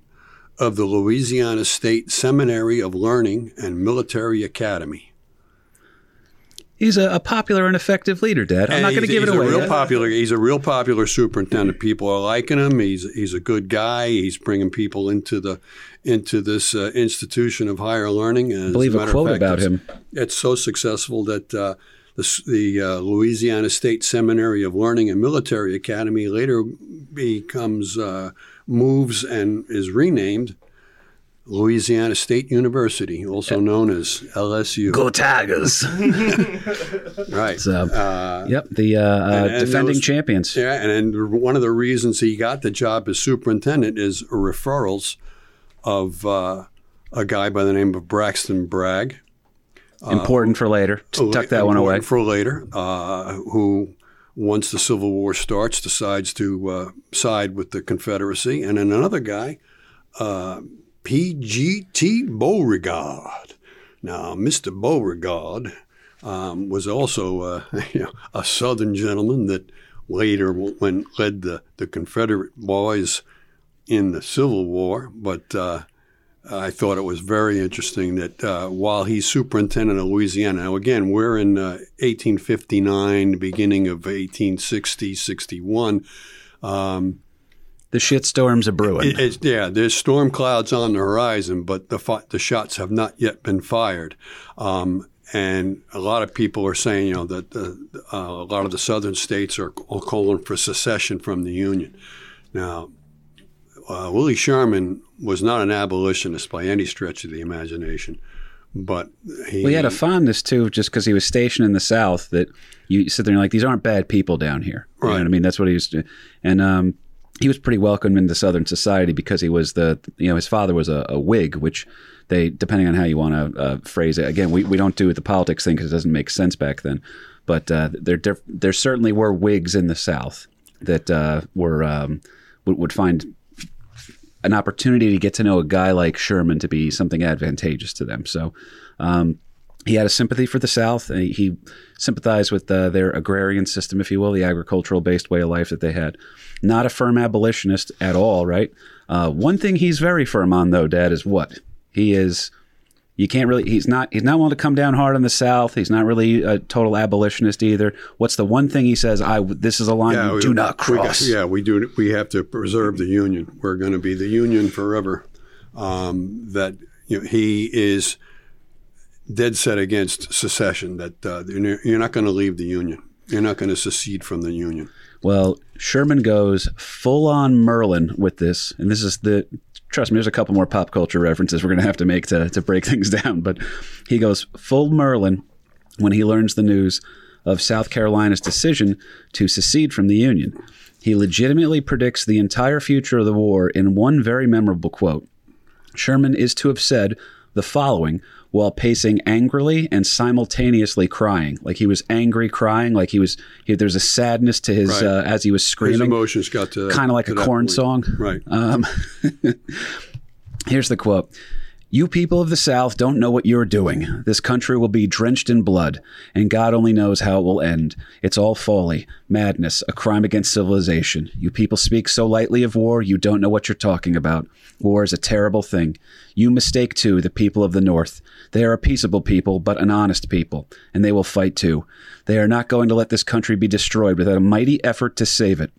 [SPEAKER 3] of the Louisiana State Seminary of Learning and Military Academy.
[SPEAKER 2] He's a, a popular and effective leader, Dad. I'm
[SPEAKER 3] And
[SPEAKER 2] not going to give it
[SPEAKER 3] he's
[SPEAKER 2] away.
[SPEAKER 3] A real
[SPEAKER 2] yet.
[SPEAKER 3] popular. He's a real popular superintendent. People are liking him. He's he's a good guy. He's bringing people into the into this uh, institution of higher learning. And as
[SPEAKER 2] believe a
[SPEAKER 3] of
[SPEAKER 2] quote
[SPEAKER 3] fact,
[SPEAKER 2] about
[SPEAKER 3] it's-
[SPEAKER 2] him.
[SPEAKER 3] It's so successful that uh, the, the uh, Louisiana State Seminary of Learning and Military Academy later becomes uh, moves and is renamed Louisiana State University, also known as LSU.
[SPEAKER 2] Go Tigers!
[SPEAKER 3] Right.
[SPEAKER 2] So,
[SPEAKER 3] Uh,
[SPEAKER 2] yep, the uh, uh,
[SPEAKER 3] and- and
[SPEAKER 2] defending champions.
[SPEAKER 3] Yeah, and then one of the reasons he got the job as superintendent is referrals of uh, a guy by the name of Braxton Bragg.
[SPEAKER 2] Important for later. Tuck that one away.
[SPEAKER 3] For later, uh, who once the Civil War starts decides to uh, side with the Confederacy, and then another guy, uh, P.G.T. Beauregard. Now, Mr. Beauregard um, was also you know, a Southern gentleman that later when led the, the Confederate boys in the Civil War, but uh, I thought it was very interesting that uh, while he's superintendent of Louisiana, now again, we're in uh, 1859, the beginning of 1860, 61. Um,
[SPEAKER 2] The shitstorms are brewing.
[SPEAKER 3] it- it's, yeah, there's storm clouds on the horizon, but the, fi- the shots have not yet been fired. Um, and a lot of people are saying, you know, that the, uh, a lot of the southern states are, are calling for secession from the Union. Now, uh, Willie Sherman was not an abolitionist by any stretch of the imagination, but he,
[SPEAKER 2] Well, he had a fondness too, just because he was stationed in the South. That you sit there and you're like, these aren't bad people down here. You know
[SPEAKER 3] Right.
[SPEAKER 2] what I mean? That's what he was doing. And um, he was pretty welcome into Southern society because he was the, you know, his father was a, a Whig, which they, depending on how you want to uh, phrase it. Again, we, we don't do the politics thing because it doesn't make sense back then. But uh, there, there, certainly were Whigs in the South that uh, were um, would, would find an opportunity to get to know a guy like Sherman to be something advantageous to them. So um, he had a sympathy for the South. And he sympathized with uh, their agrarian system, if you will, the agricultural based way of life that they had. Not a firm abolitionist at all, right? Uh, one thing he's very firm on, though, Dad, is what he is. You can't really. He's not. He's not willing to come down hard on the South. He's not really a total abolitionist either. What's the one thing he says? I. This is a line you
[SPEAKER 3] we-
[SPEAKER 2] do not
[SPEAKER 3] we got-
[SPEAKER 2] cross.
[SPEAKER 3] yeah, we do. We have to preserve the Union. We're going to be the Union forever. Um, that you know, he is dead set against secession. That uh, you're not going to leave the Union. You're not going to secede from the Union.
[SPEAKER 2] Well, Sherman goes full on Merlin with this, and this is the trust me. There's a couple more pop culture references we're going to have to make to to break things down, but he goes full Merlin when he learns the news of South Carolina's decision to secede from the Union. He legitimately predicts the entire future of the war in one very memorable quote. Sherman is to have said the following while pacing angrily and simultaneously crying. Like he was angry, crying. Like he was. He, there's a sadness to his
[SPEAKER 3] Right.
[SPEAKER 2] uh, as he was
[SPEAKER 3] His
[SPEAKER 2] screaming.
[SPEAKER 3] emotions got to
[SPEAKER 2] Kind of like a corn
[SPEAKER 3] point.
[SPEAKER 2] song.
[SPEAKER 3] right?
[SPEAKER 2] Um, here's the quote. You people of the South don't know what you're doing. This country will be drenched in blood, and God only knows how it will end. It's all folly, madness, a crime against civilization. You people speak so lightly of war, you don't know what you're talking about. War is a terrible thing. You mistake, too, the people of the North. They are a peaceable people, but an honest people, and they will fight too. They are not going to let this country be destroyed without a mighty effort to save it.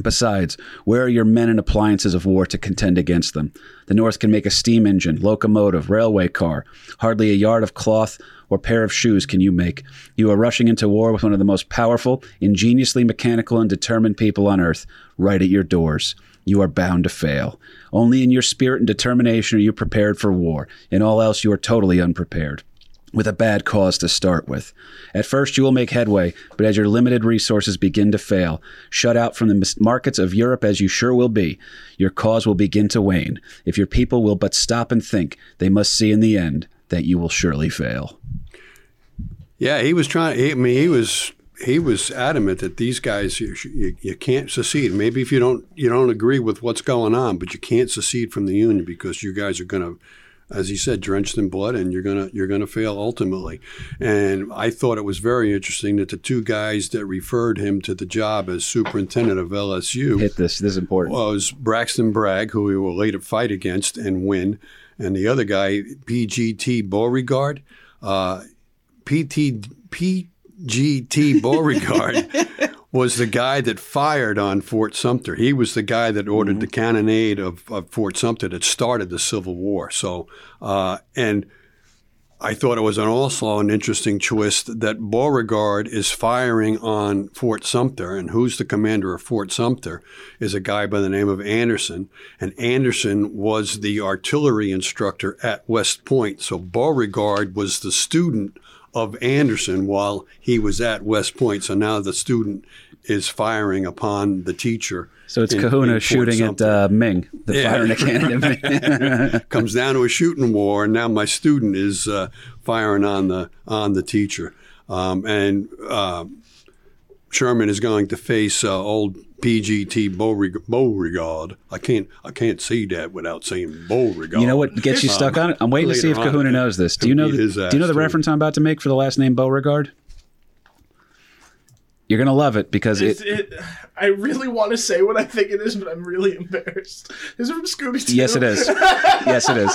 [SPEAKER 2] Besides, where are your men and appliances of war to contend against them? The North can make a steam engine, locomotive, railway car. Hardly a yard of cloth or pair of shoes can you make. You are rushing into war with one of the most powerful, ingeniously mechanical, and determined people on earth, right at your doors. You are bound to fail. Only in your spirit and determination are you prepared for war. In all else, you are totally unprepared with a bad cause to start with. At first, you will make headway, but as your limited resources begin to fail, shut out from the markets of Europe as you sure will be, your cause will begin to wane. If your people will but stop and think, they must see in the end that you will surely fail.
[SPEAKER 3] Yeah, he was trying. I mean, he was he was adamant that these guys you, you, you can't secede. Maybe if you don't you don't agree with what's going on, but you can't secede from the union because you guys are going to, as he said, drenched in blood, and you're gonna you're gonna fail ultimately. And I thought it was very interesting that the two guys that referred him to the job as superintendent of LSU
[SPEAKER 2] Hit this. This is important.
[SPEAKER 3] was Braxton Bragg, who he will later fight against and win, and the other guy, PGT Beauregard. Uh, PT, PGT Beauregard was the guy that fired on Fort Sumter. He was the guy that ordered the cannonade of, of Fort Sumter that started the Civil War. So, uh, and I thought it was an also an interesting twist that Beauregard is firing on Fort Sumter, and who's the commander of Fort Sumter is a guy by the name of Anderson, and Anderson was the artillery instructor at West Point. So Beauregard was the student of Anderson while he was at West Point. So now the student is firing upon the teacher.
[SPEAKER 2] So it's
[SPEAKER 3] in-
[SPEAKER 2] Kahuna
[SPEAKER 3] in
[SPEAKER 2] shooting at
[SPEAKER 3] Sumter.
[SPEAKER 2] uh, Ming, the
[SPEAKER 3] Yeah.
[SPEAKER 2] firing cannon at Ming.
[SPEAKER 3] comes down to a shooting war, and now my student is uh, firing on the on the teacher, um, and uh, Sherman is going to face uh, old PGT Beaureg- Beauregard. I can't I can't see that without saying Beauregard.
[SPEAKER 2] You know what gets you stuck um, on it? I'm waiting to see if Kahuna knows this. Do you know? The, do you know the reference I'm about to make for the last name Beauregard? You're gonna love it because it.
[SPEAKER 4] it, I really want to say what I think it is, but I'm really embarrassed. Is it from Scooby Doo?
[SPEAKER 2] Yes, it is. yes, it is.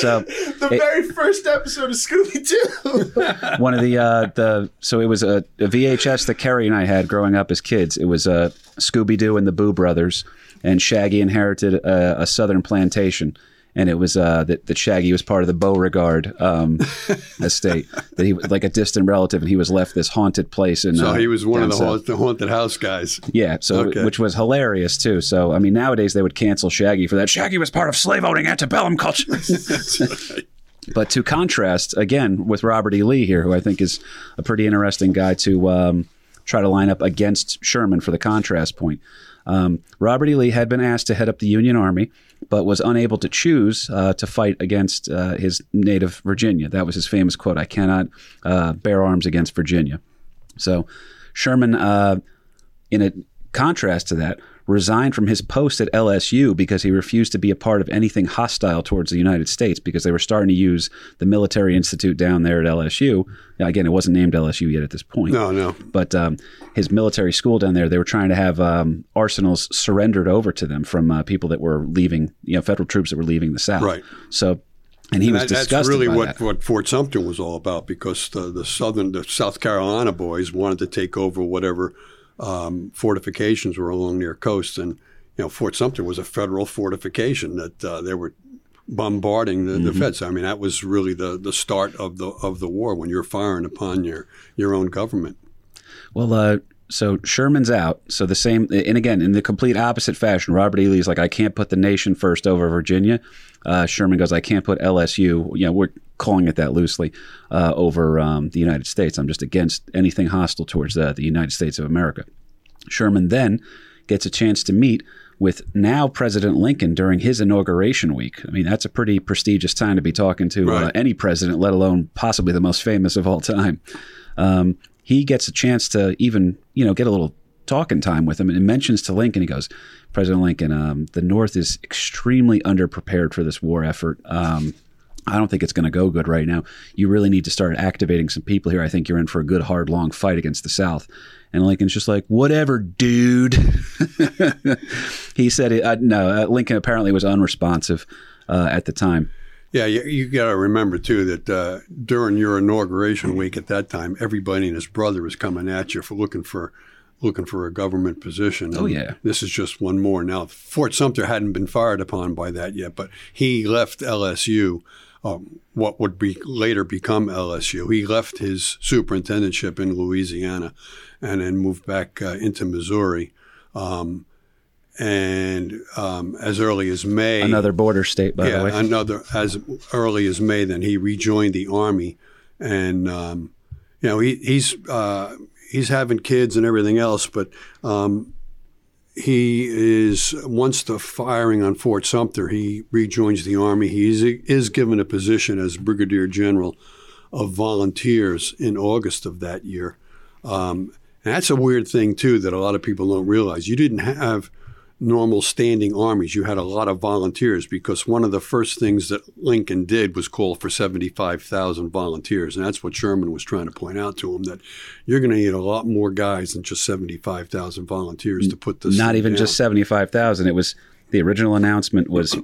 [SPEAKER 2] So
[SPEAKER 4] the
[SPEAKER 2] it-
[SPEAKER 4] very first episode of Scooby Doo.
[SPEAKER 2] one of the uh, the so it was a, a VHS that Kerry and I had growing up as kids. It was uh, Scooby Doo and the Boo Brothers, and Shaggy inherited a, a southern plantation. And it was uh, that, that Shaggy was part of the Beauregard um, estate. That he was like a distant relative, and he was left this haunted place. And
[SPEAKER 3] So
[SPEAKER 2] uh,
[SPEAKER 3] he was one of the, the haunted house guys.
[SPEAKER 2] Yeah, so
[SPEAKER 3] Okay.
[SPEAKER 2] which was hilarious too. So I mean, nowadays they would cancel Shaggy for that. Shaggy was part of slave owning antebellum culture. but to contrast, again with Robert E. Lee here, who I think is a pretty interesting guy to um, try to line up against Sherman for the contrast point. Um, Robert E. Lee had been asked to head up the Union Army, but was unable to choose uh, to fight against uh, his native Virginia. That was his famous quote: "I cannot uh, bear arms against Virginia." So Sherman, uh, in a contrast to that, resigned from his post at LSU because he refused to be a part of anything hostile towards the United States because they were starting to use the military institute down there at LSU. Now, again, it wasn't named LSU yet at this point.
[SPEAKER 3] No, no.
[SPEAKER 2] But um, his military school down there, they were trying to have um, arsenals surrendered over to them from uh, people that were leaving, you know, federal troops that were leaving the South.
[SPEAKER 3] Right.
[SPEAKER 2] So, and he was
[SPEAKER 3] That- that's really what,
[SPEAKER 2] that.
[SPEAKER 3] what Fort Sumter was all about because the, the southern, the South Carolina boys wanted to take over whatever um, fortifications were along their coasts, and you know Fort Sumter was a federal fortification that uh, they were bombarding the,
[SPEAKER 2] Mm-hmm.
[SPEAKER 3] the feds. I mean, that was really the, the start of the of the war when you're firing upon your your own government.
[SPEAKER 2] Well, uh, so Sherman's out. So the same, and again, in the complete opposite fashion, Robert E. Lee's like, I can't put the nation first over Virginia. Uh, Sherman goes, I can't put LSU, you know, we're calling it that loosely, uh, over um, the United States. I'm just against anything hostile towards uh, the United States of America. Sherman then gets a chance to meet with now President Lincoln during his inauguration week. I mean, that's a pretty prestigious time to be talking to uh,
[SPEAKER 3] Right.
[SPEAKER 2] any president, let alone possibly the most famous of all time. Um, he gets a chance to even, you know, get a little talking time with him and mentions to Lincoln, he goes, President Lincoln, um, the North is extremely underprepared for this war effort. Um, I don't think it's going to go good right now. You really need to start activating some people here. I think you're in for a good, hard, long fight against the South. And Lincoln's just like, whatever, dude. he said, it, uh, no, uh, Lincoln apparently was unresponsive uh, at the time.
[SPEAKER 3] Yeah, you, you got to remember too that uh, during your inauguration week at that time, everybody and his brother was coming at you for looking for looking for a government position.
[SPEAKER 2] Oh, yeah.
[SPEAKER 3] this is just one more. Now, Fort Sumter hadn't been fired upon by that yet, but he left LSU. Um, what would be later become LSU. He left his superintendentship in Louisiana, and then moved back uh, into Missouri. Um, and um, as early as May,
[SPEAKER 2] Another border state, by
[SPEAKER 3] yeah,
[SPEAKER 2] the way.
[SPEAKER 3] another as early as May. Then he rejoined the army, and um, you know he, he's uh, he's having kids and everything else, but um, he is once the firing on Fort Sumter, he rejoins the army. He is, is given a position as brigadier general of volunteers in August of that year. Um, and that's a weird thing too that a lot of people don't realize. You didn't have normal standing armies. You had a lot of volunteers because one of the first things that Lincoln did was call for 75,000 volunteers. And that's what Sherman was trying to point out to him that you're going to need a lot more guys than just 75,000 volunteers to put this
[SPEAKER 2] Not even
[SPEAKER 3] down.
[SPEAKER 2] just 75,000. It was the original announcement was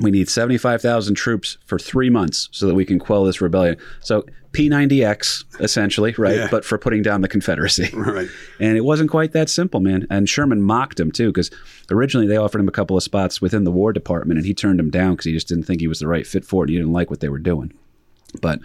[SPEAKER 2] we need 75,000 troops for three months so that we can quell this rebellion. So P90X, essentially, right?
[SPEAKER 3] Yeah.
[SPEAKER 2] But for putting down the Confederacy.
[SPEAKER 3] Right.
[SPEAKER 2] And it wasn't quite that simple, man. And Sherman mocked him, too, because originally they offered him a couple of spots within the War Department, and he turned them down because he just didn't think he was the right fit for it. He didn't like what they were doing. But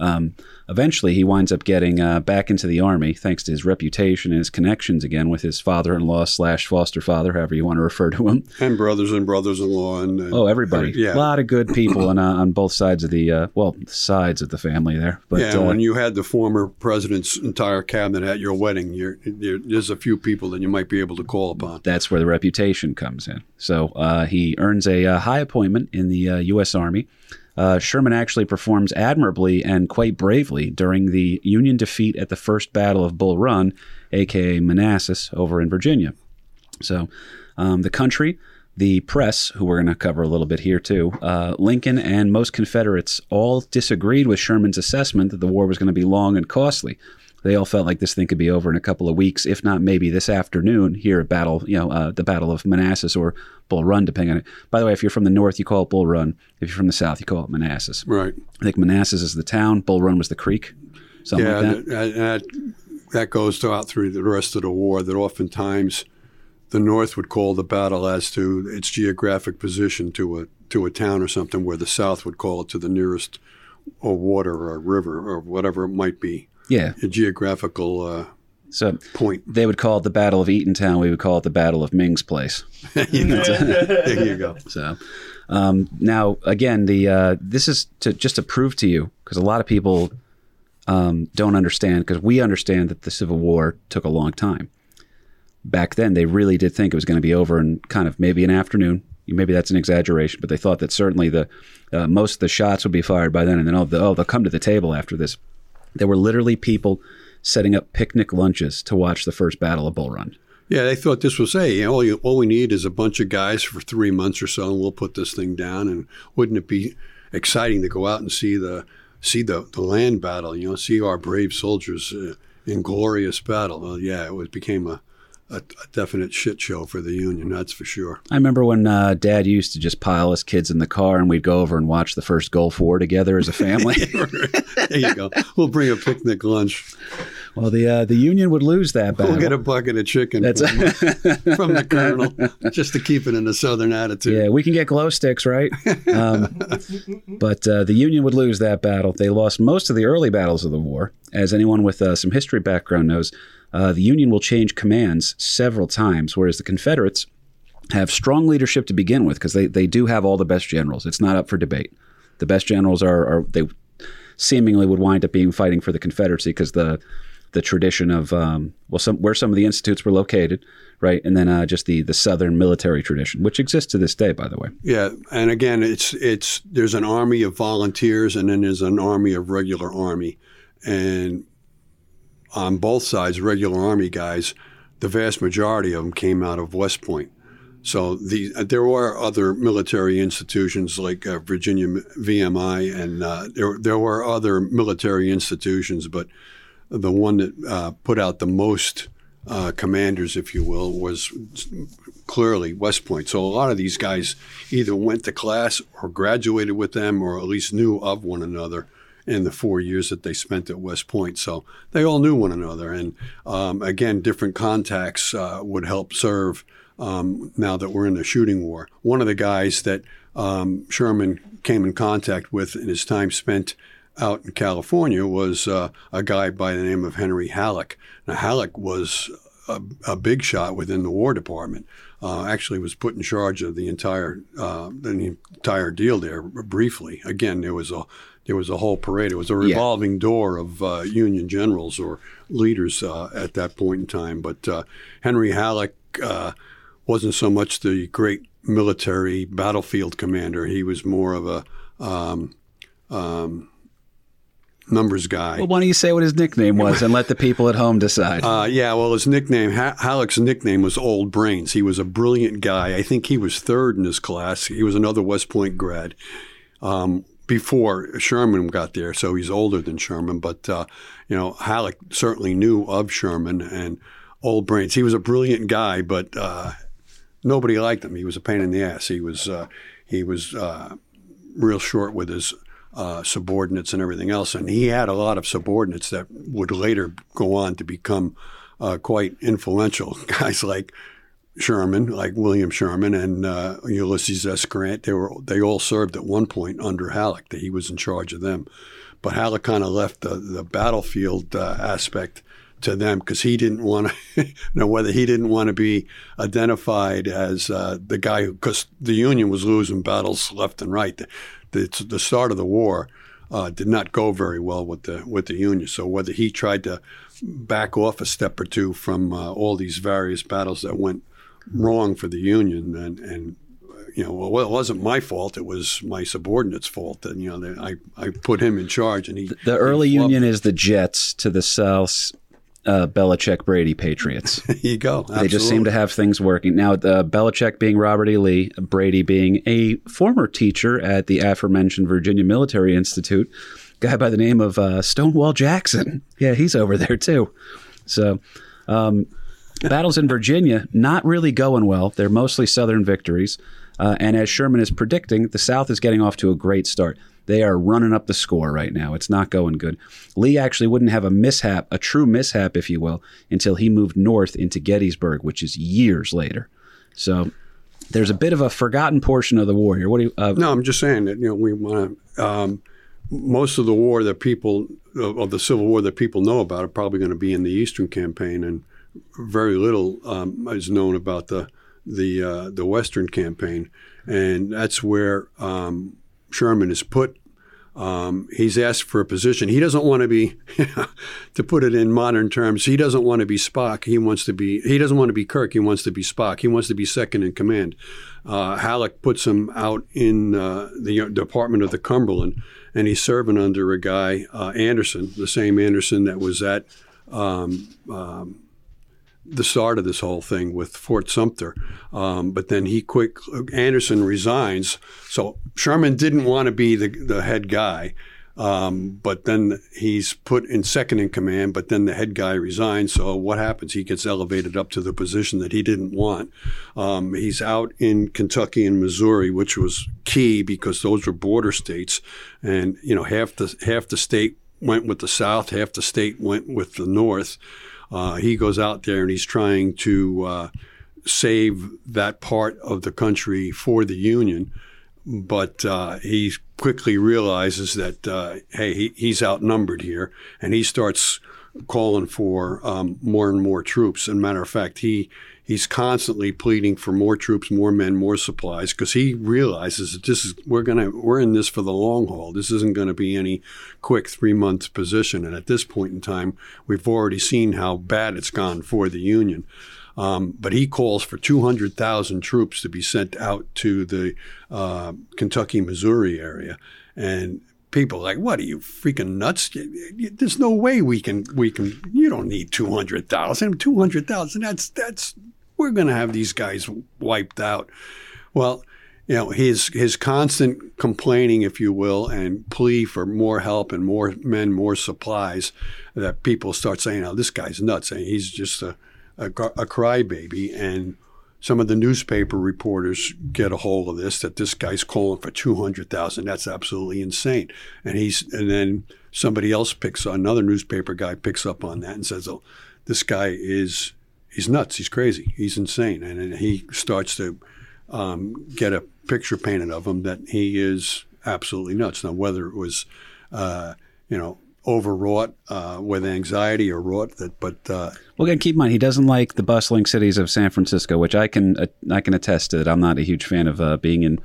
[SPEAKER 2] um, eventually, he winds up getting uh, back into the army thanks to his reputation and his connections again with his father-in-law slash foster father, however you want to refer to him.
[SPEAKER 3] and brothers and brothers-in-law and, and
[SPEAKER 2] Oh, everybody!
[SPEAKER 3] every- yeah.
[SPEAKER 2] a lot of good people on uh, on both sides of the uh, well sides of the family there. But
[SPEAKER 3] yeah,
[SPEAKER 2] uh,
[SPEAKER 3] when you had the former president's entire cabinet at your wedding, you're, you're, there's a few people that you might be able to call upon.
[SPEAKER 2] that's where the reputation comes in. So uh, he earns a uh, high appointment in the uh, U.S. Army. Uh, Sherman actually performs admirably and quite bravely during the Union defeat at the First Battle of Bull Run, aka Manassas, over in Virginia. So um, the country, the press, who we're going to cover a little bit here too, uh, Lincoln and most Confederates all disagreed with Sherman's assessment that the war was going to be long and costly. They all felt like this thing could be over in a couple of weeks, if not maybe this afternoon. Here at Battle, you know, uh, the Battle of Manassas or Bull Run, depending on it. By the way, if you're from the north, you call it Bull Run. If you're from the south, you call it Manassas.
[SPEAKER 3] Right.
[SPEAKER 2] I think Manassas is the town, Bull Run was the creek, something
[SPEAKER 3] yeah,
[SPEAKER 2] like that.
[SPEAKER 3] that, that, goes throughout through the rest of the war. That oftentimes the North would call the battle as to its geographic position to a to a town or something, where the South would call it to the nearest or water or river or whatever it might be,
[SPEAKER 2] Yeah.
[SPEAKER 3] a geographical uh,
[SPEAKER 2] So
[SPEAKER 3] point.
[SPEAKER 2] they would call it the Battle of Eatontown. We would call it the Battle of Ming's Place.
[SPEAKER 3] You know, there you go.
[SPEAKER 2] So um, now again, the uh, this is to just to prove to you because a lot of people um, don't understand because we understand that the Civil War took a long time. Back then, they really did think it was going to be over in kind of maybe an afternoon. Maybe that's an exaggeration, but they thought that certainly the uh, most of the shots would be fired by then, and then oh, the, oh, they'll come to the table after this. There were literally people setting up picnic lunches to watch the first Battle of Bull Run.
[SPEAKER 3] Yeah, they thought this was, hey, you know, all, you, all we need is a bunch of guys for three months or so, and we'll put this thing down. And wouldn't it be exciting to go out and see the see the, the land battle? You know, see our brave soldiers uh, in glorious battle. Well, yeah, it was became a, a, a definite shit show for the Union. That's for sure.
[SPEAKER 2] I remember when uh, Dad used to just pile us kids in the car and we'd go over and watch the first Gulf War together as a family.
[SPEAKER 3] there you go. We'll bring a picnic lunch.
[SPEAKER 2] well, the uh, the Union would lose that battle.
[SPEAKER 3] We'll get a bucket of chicken
[SPEAKER 2] That's
[SPEAKER 3] from, from the colonel just to keep it in the southern attitude.
[SPEAKER 2] yeah, we can get glow sticks, right? Um, but uh, the Union would lose that battle. They lost most of the early battles of the war. As anyone with uh, some history background knows, uh, the Union will change commands several times, whereas the Confederates have strong leadership to begin with because they, they do have all the best generals. It's not up for debate. The best generals are, are they seemingly would wind up being fighting for the Confederacy because the the tradition of um, well some where some of the institutes were located, right, and then uh, just the the Southern military tradition, which exists to this day, by the way.
[SPEAKER 3] Yeah, and again, it's it's there's an army of volunteers, and then there's an army of regular army, and on both sides, regular army guys, the vast majority of them came out of West Point. So the there were other military institutions like uh, Virginia VMI, and uh, there there were other military institutions, but the one that uh, put out the most uh, commanders, if you will, was clearly West Point. So a lot of these guys either went to class or graduated with them, or at least knew of one another in the four years that they spent at West Point. So they all knew one another, and um, again, different contacts uh, would help serve. Um, now that we're in the shooting war, one of the guys that um, Sherman came in contact with in his time spent out in California was uh, a guy by the name of Henry Halleck. Now, Halleck was a, a big shot within the War Department. Uh, actually, was put in charge of the entire uh, the entire deal there briefly. Again, there was a there was a whole parade. It was a revolving door of uh, Union generals or leaders uh, at that point in time. But uh, Henry Halleck uh, wasn't so much the great military battlefield commander. He was more of a um, um, numbers guy.
[SPEAKER 2] Well, why don't you say what his nickname was and let the people at home decide?
[SPEAKER 3] Uh, yeah, well, his nickname, ha- Halleck's nickname was Old Brains. He was a brilliant guy. I think he was third in his class. He was another West Point grad um, before Sherman got there, so he's older than Sherman. But, uh, you know, Halleck certainly knew of Sherman and Old Brains. He was a brilliant guy, but uh, nobody liked him. He was a pain in the ass. He was, uh, he was uh, real short with his uh, subordinates and everything else. And he had a lot of subordinates that would later go on to become uh, quite influential. Guys like Sherman, like William Sherman and uh, Ulysses S. Grant, they were they all served at one point under Halleck. That he was in charge of them. but Halleck kind of left the, the battlefield uh, aspect to them because he didn't want to you know whether he didn't want to be identified as uh, the guy because the Union was losing battles left and right. The, the, the start of the war uh, did not go very well with the with the Union. So whether he tried to back off a step or two from uh, all these various battles that went wrong for the Union and and you know, well, it wasn't my fault. It was my subordinate's fault. And, you know, they, I, I put him in charge and he.
[SPEAKER 2] The early
[SPEAKER 3] he
[SPEAKER 2] Union is the Jets to the South uh, Belichick Brady Patriots.
[SPEAKER 3] There you go.
[SPEAKER 2] They just seem to have things working. Now, the Belichick being Robert E. Lee, Brady being a former teacher at the aforementioned Virginia Military Institute, guy by the name of uh, Stonewall Jackson. Yeah, he's over there too. So, um, battles in Virginia not really going well. They're mostly Southern victories. Uh, and as Sherman is predicting, the South is getting off to a great start. They are running up the score right now. It's not going good. Lee actually wouldn't have a mishap, a true mishap, if you will, until he moved north into Gettysburg, which is years later. So there's a bit of a forgotten portion of the war here. What do you? Uh,
[SPEAKER 3] No, I'm just saying that you know we want to. Um, most of the war that people of of the Civil War that people know about are probably going to be in the Eastern Campaign, and very little um, is known about the the uh, the Western Campaign, and that's where um, Sherman is put. Um, he's asked for a position. He doesn't want to be, to put it in modern terms, he doesn't want to be Spock. He wants to be. He doesn't want to be Kirk. He wants to be Spock. He wants to be second in command. Uh, Halleck puts him out in uh, the Department of the Cumberland, and he's serving under a guy uh, Anderson, the same Anderson that was at um, um, the start of this whole thing with Fort Sumter. Um, but then he quick Anderson resigns. So Sherman didn't want to be the the head guy. Um, but then he's put in second in command, but then the head guy resigns. So what happens? He gets elevated up to the position that he didn't want. Um, he's out in Kentucky and Missouri, which was key because those were border states, and you know half the half the state went with the South, half the state went with the North. Uh, he goes out there and he's trying to uh, save that part of the country for the Union, but uh, he quickly realizes that uh, hey, he, he's outnumbered here, and he starts calling for um, more and more troops. And matter of fact, he he's constantly pleading for more troops, more men, more supplies, because he realizes that this is we're gonna we're in this for the long haul. This isn't going to be any quick three month position. And at this point in time, we've already seen how bad it's gone for the Union. Um, but he calls for 200,000 troops to be sent out to the uh, Kentucky, Missouri area, and people like, "What are you freaking nuts? There's no way we can we can. You don't need 200,000. 200,000. That's that's we're going to have these guys wiped out." Well, you know his his constant complaining, if you will, and plea for more help and more men, more supplies, that people start saying, "Oh, this guy's nuts. And he's just a a, a crybaby." And some of the newspaper reporters get a hold of this that this guy's calling for two hundred thousand. That's absolutely insane. And he's and then somebody else picks another newspaper guy picks up on that and says, "Oh, this guy is." He's nuts. He's crazy. He's insane, and, he starts to um, get a picture painted of him that he is absolutely nuts. Now, whether it was, uh, you know, overwrought uh, with anxiety or wrought that, but uh,
[SPEAKER 2] Well, again, keep in mind he doesn't like the bustling cities of San Francisco, which I can uh, I can attest to. That I'm not a huge fan of uh, being in.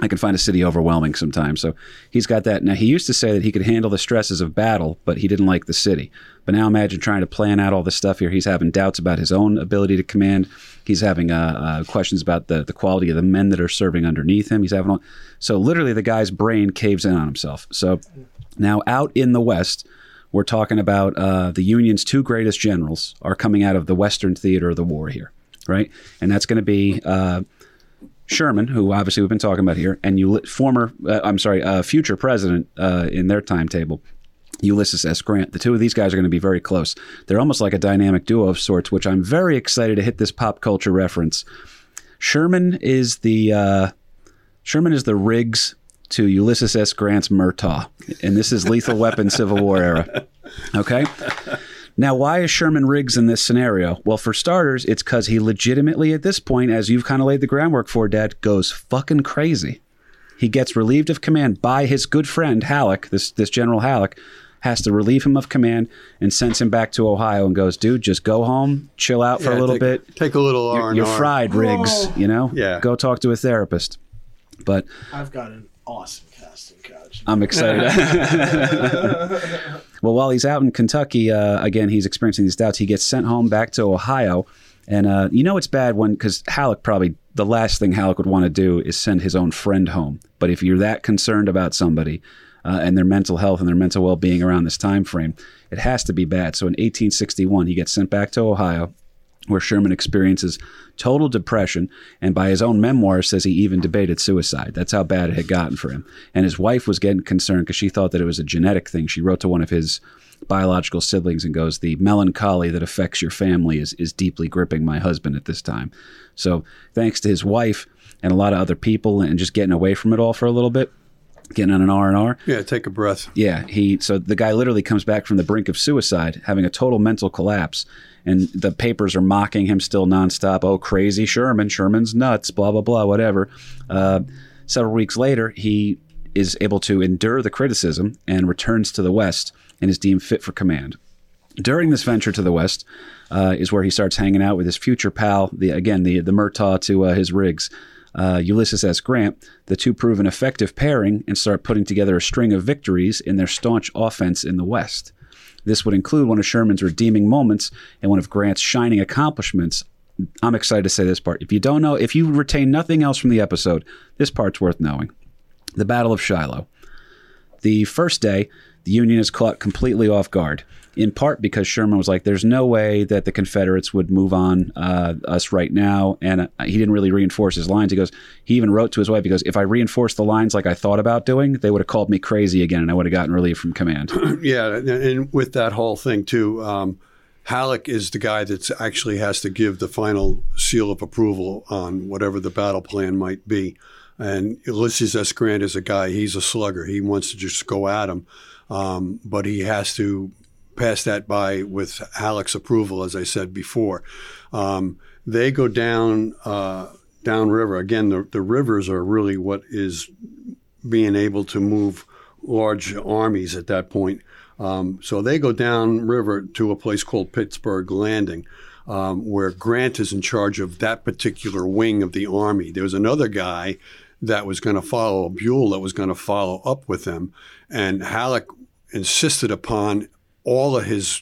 [SPEAKER 2] I can find a city overwhelming sometimes. So he's got that. Now he used to say that he could handle the stresses of battle, but he didn't like the city. But now imagine trying to plan out all this stuff here. He's having doubts about his own ability to command. He's having uh, uh, questions about the the quality of the men that are serving underneath him. He's having all, so literally the guy's brain caves in on himself. So now out in the West, we're talking about uh, the Union's two greatest generals are coming out of the Western theater of the war here, right? And that's going to be uh, Sherman, who obviously we've been talking about here, and you former, uh, I'm sorry, uh, future president uh, in their timetable. Ulysses S. Grant. The two of these guys are going to be very close. They're almost like a dynamic duo of sorts, which I'm very excited to hit this pop culture reference. Sherman is the uh, Sherman is the Riggs to Ulysses S. Grant's Murtaugh, and this is Lethal Weapon Civil War era. Okay. Now, why is Sherman Riggs in this scenario? Well, for starters, it's because he legitimately, at this point, as you've kind of laid the groundwork for, Dad, goes fucking crazy. He gets relieved of command by his good friend Halleck. This this General Halleck has to relieve him of command and sends him back to Ohio and goes, dude, just go home, chill out for
[SPEAKER 3] Yeah,
[SPEAKER 2] a little
[SPEAKER 3] take,
[SPEAKER 2] bit.
[SPEAKER 3] Take a little R
[SPEAKER 2] You're,
[SPEAKER 3] and
[SPEAKER 2] you're fried, Riggs. You know,
[SPEAKER 3] Yeah.
[SPEAKER 2] Go talk to a therapist. But
[SPEAKER 4] I've got an awesome casting couch.
[SPEAKER 2] I'm excited. well, while he's out in Kentucky, uh, again, he's experiencing these doubts. He gets sent home back to Ohio. And uh, you know it's bad when, because Halleck probably, the last thing Halleck would want to do is send his own friend home. But if you're that concerned about somebody uh, and their mental health and their mental well being around this time frame, it has to be bad. So in 1861, he gets sent back to Ohio where Sherman experiences total depression and by his own memoir says he even debated suicide. That's how bad it had gotten for him. And his wife was getting concerned because she thought that it was a genetic thing. She wrote to one of his biological siblings and goes, The melancholy that affects your family is, is deeply gripping my husband at this time. So thanks to his wife and a lot of other people and just getting away from it all for a little bit, getting on an R&R,
[SPEAKER 3] Yeah, take a breath.
[SPEAKER 2] yeah, he so the guy literally comes back from the brink of suicide, having a total mental collapse, and the papers are mocking him still nonstop. Oh, crazy Sherman! Sherman's nuts. Blah blah blah. Whatever. Uh, several weeks later, he is able to endure the criticism and returns to the West and is deemed fit for command. During this venture to the West uh, is where he starts hanging out with his future pal, the again the the Murtaugh to uh, his Riggs. uh, Ulysses S. Grant. The two prove an effective pairing and start putting together a string of victories in their staunch offense in the West. This would include one of Sherman's redeeming moments and one of Grant's shining accomplishments. I'm excited to say this part. If you don't know, if you retain nothing else from the episode, this part's worth knowing. The Battle of Shiloh. The first day, the Union is caught completely off guard, in part because Sherman was like, there's no way that the Confederates would move on uh, us right now. And uh, he didn't really reinforce his lines. He goes, he even wrote to his wife, he goes, if I reinforced the lines like I thought about doing, they would have called me crazy again and I would have gotten relief from command.
[SPEAKER 3] Yeah, and- with that whole thing too, um, Halleck is the guy that actually has to give the final seal of approval on whatever the battle plan might be. And Ulysses S. Grant is a guy; he's a slugger. He wants to just go at him, um, but he has to pass that by with Halleck's approval, as I said before. Um, they go down uh, downriver again. The, the rivers are really what is being able to move large armies at that point. Um, so they go downriver to a place called Pittsburgh Landing, um, where Grant is in charge of that particular wing of the army. There was another guy that was going to follow, Buell, that was going to follow up with them. And Halleck insisted upon all of his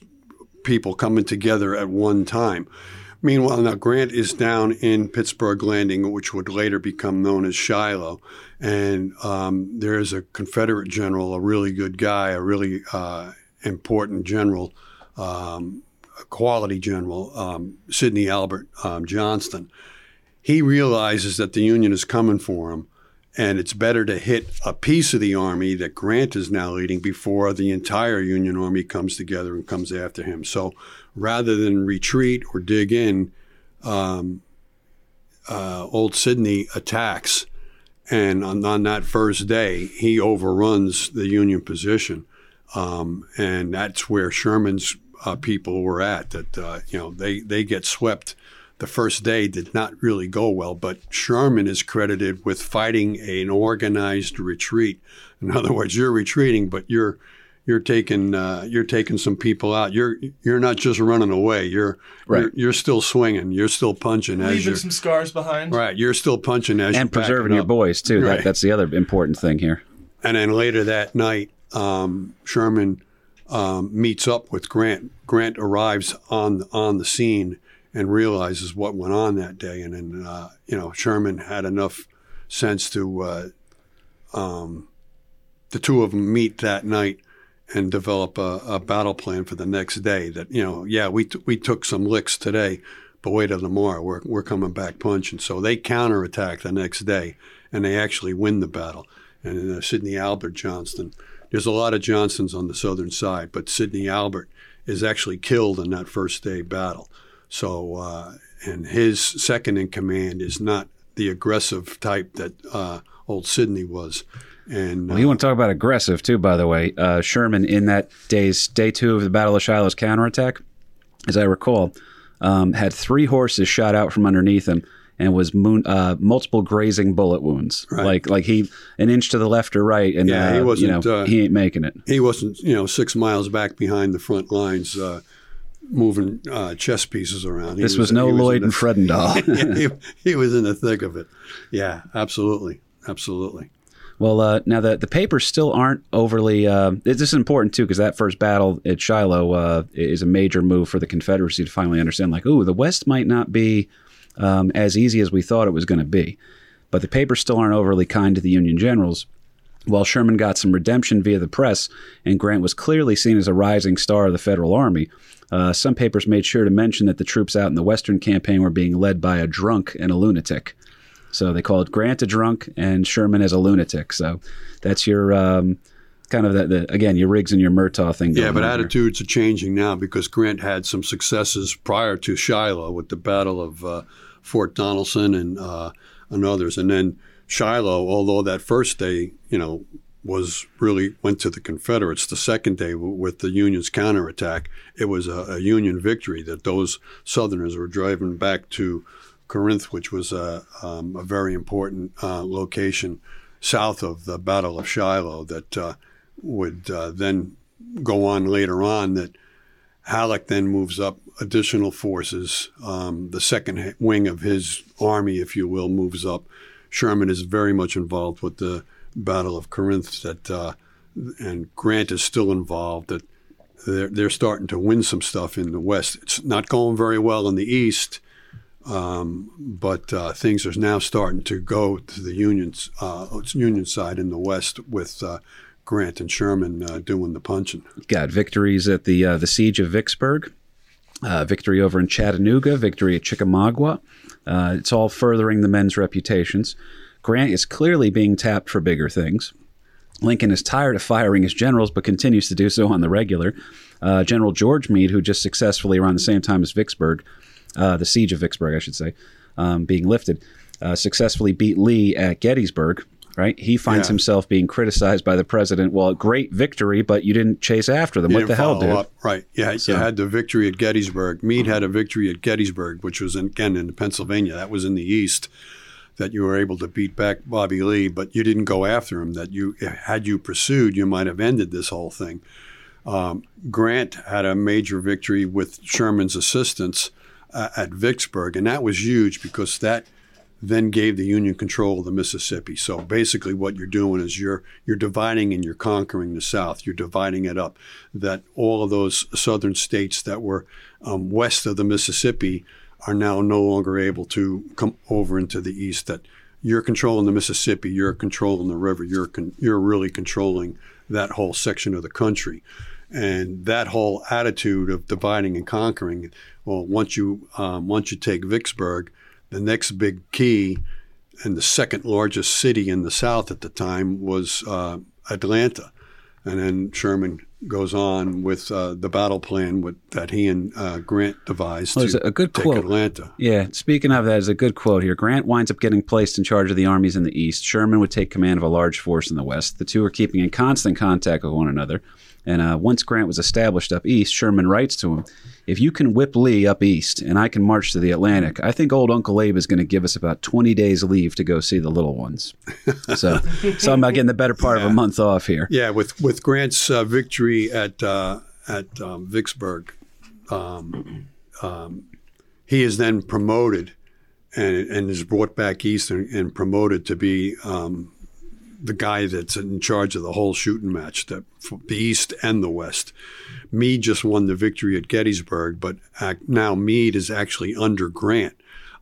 [SPEAKER 3] people coming together at one time. Meanwhile, now Grant is down in Pittsburgh Landing, which would later become known as Shiloh. And um, there's a Confederate general, a really good guy, a really uh, important general, um, a quality general, um, Sidney Albert um, Johnston. He realizes that the Union is coming for him, and it's better to hit a piece of the army that Grant is now leading before the entire Union army comes together and comes after him. So rather than retreat or dig in, um, uh, old Sidney attacks. And on, on that first day, he overruns the Union position. Um, and that's where Sherman's uh, people were at. That, uh, you know, they, they get swept. The first day did not really go well, but Sherman is credited with fighting an organized retreat. In other words, you're retreating, but you're you're taking uh, you're taking some people out. You're you're not just running away. You're
[SPEAKER 2] Right.
[SPEAKER 3] you're, you're still swinging. You're still punching as
[SPEAKER 4] Leaving
[SPEAKER 3] you're
[SPEAKER 4] some scars behind.
[SPEAKER 3] right. You're still punching as you're
[SPEAKER 2] and preserving
[SPEAKER 3] backing
[SPEAKER 2] your
[SPEAKER 3] up.
[SPEAKER 2] boys, too. That,
[SPEAKER 3] Right.
[SPEAKER 2] that's the other important thing here.
[SPEAKER 3] And then later that night, um, Sherman um, meets up with Grant. Grant arrives on on the scene and realizes what went on that day. And then uh, you know Sherman had enough sense to uh, um, the two of them meet that night and develop a, a battle plan for the next day. That you know, yeah, we t- we took some licks today, but wait till tomorrow. We're we're coming back punching. So they counterattack the next day, and they actually win the battle. And uh, Sidney Albert Johnston, there's a lot of Johnsons on the southern side, but Sidney Albert is actually killed in that first day battle. So, uh, and his second in command is not the aggressive type that uh, old Sidney was. And
[SPEAKER 2] Well, you want to talk about aggressive too, by the way. Uh, Sherman in that day's day two of the Battle of Shiloh's counterattack, as I recall, um, had three horses shot out from underneath him and was moon, uh, multiple grazing bullet wounds.
[SPEAKER 3] Right.
[SPEAKER 2] Like like he an inch to the left or right, and
[SPEAKER 3] Yeah, he
[SPEAKER 2] uh, you
[SPEAKER 3] wasn't,
[SPEAKER 2] know
[SPEAKER 3] uh,
[SPEAKER 2] he ain't making it.
[SPEAKER 3] He wasn't, you know, six miles back behind the front lines, uh, moving uh, chess pieces around. He
[SPEAKER 2] This was, no
[SPEAKER 3] he
[SPEAKER 2] Lloyd
[SPEAKER 3] in
[SPEAKER 2] and Fredendall.
[SPEAKER 3] he, he was in the thick of it. Yeah, absolutely, absolutely.
[SPEAKER 2] Well, uh, now the the papers still aren't overly. Uh, this is important too because that first battle at Shiloh uh, is a major move for the Confederacy to finally understand, like, ooh, the West might not be um, as easy as we thought it was going to be. But the papers still aren't overly kind to the Union generals. While Sherman got some redemption via the press, and Grant was clearly seen as a rising star of the Federal Army, uh, some papers made sure to mention that the troops out in the Western campaign were being led by a drunk and a lunatic. So they called Grant a drunk and Sherman as a lunatic. So that's your um, kind of the, the again your Riggs and your Murtaugh thing.
[SPEAKER 3] Yeah, but
[SPEAKER 2] on here.
[SPEAKER 3] attitudes are changing now because Grant had some successes prior to Shiloh with the Battle of uh, Fort Donelson and uh, and others, and then Shiloh. Although that first day, you know, was really went to the Confederates. The second day, with the Union's counterattack, it was a, a Union victory that those Southerners were driving back to Corinth, which was a, um, a very important uh, location south of the Battle of Shiloh that uh, would uh, then go on later on that Halleck then moves up additional forces. Um, the second wing of his army, if you will, moves up. Sherman is very much involved with the Battle of Corinth. That uh, and Grant is still involved. That they're they're starting to win some stuff in the West. It's not going very well in the East, um, but uh, things are now starting to go to the Union's uh, Union side in the West with. Uh, Grant and Sherman uh, doing the punching.
[SPEAKER 2] got victories at the uh, the siege of Vicksburg, uh, victory over in Chattanooga, victory at Chickamauga. It's all furthering the men's reputations. Grant is clearly being tapped for bigger things. Lincoln is tired of firing his generals, but continues to do so on the regular. Uh, General George Meade, who just successfully around the same time as Vicksburg, uh, the siege of Vicksburg, I should say, um, being lifted, uh, successfully beat Lee at Gettysburg. Right, he finds
[SPEAKER 3] Yeah.
[SPEAKER 2] himself being criticized by the president. Well, great victory, but you didn't chase after them.
[SPEAKER 3] You
[SPEAKER 2] what the hell, dude?
[SPEAKER 3] up. Right. Yeah,
[SPEAKER 2] So-
[SPEAKER 3] you had the victory at Gettysburg. Meade had a victory at Gettysburg, which was in, again in Pennsylvania. That was in the east. That you were able to beat back Bobby Lee, but you didn't go after him. That you had you pursued, you might have ended this whole thing. Um, Grant had a major victory with Sherman's assistance uh, at Vicksburg, and that was huge because that then gave the Union control of the Mississippi. So basically, what you're doing is you're you're dividing and you're conquering the South. You're dividing it up. That all of those southern states that were um, west of the Mississippi are now no longer able to come over into the east. That you're controlling the Mississippi. You're controlling the river. You're con- you're really controlling that whole section of the country. And that whole attitude of dividing and conquering, well, once you um, once you take Vicksburg, the next big key and the second largest city in the South at the time was uh, Atlanta. And then Sherman goes on with uh, the battle plan with, that he and uh, Grant devised
[SPEAKER 2] Well,
[SPEAKER 3] to
[SPEAKER 2] a good
[SPEAKER 3] take
[SPEAKER 2] quote.
[SPEAKER 3] Atlanta.
[SPEAKER 2] Yeah, speaking of that, there's a good quote here. Grant winds up getting placed in charge of the armies in the east. Sherman would take command of a large force in the west. The two are keeping in constant contact with one another. And uh, once Grant was established up east, Sherman writes to him, "If you can whip Lee up east, and I can march to the Atlantic, I think old Uncle Abe is going to give us about 20 days leave to go see the little ones." so, so I'm about getting the better part of a month off here.
[SPEAKER 3] Yeah, with with Grant's uh, victory at uh, at um, Vicksburg, um, um, he is then promoted and and is brought back east and, and promoted to be um, the guy that's in charge of the whole shooting match, the, the east and the west. Meade just won the victory at Gettysburg, but now Meade is actually under Grant.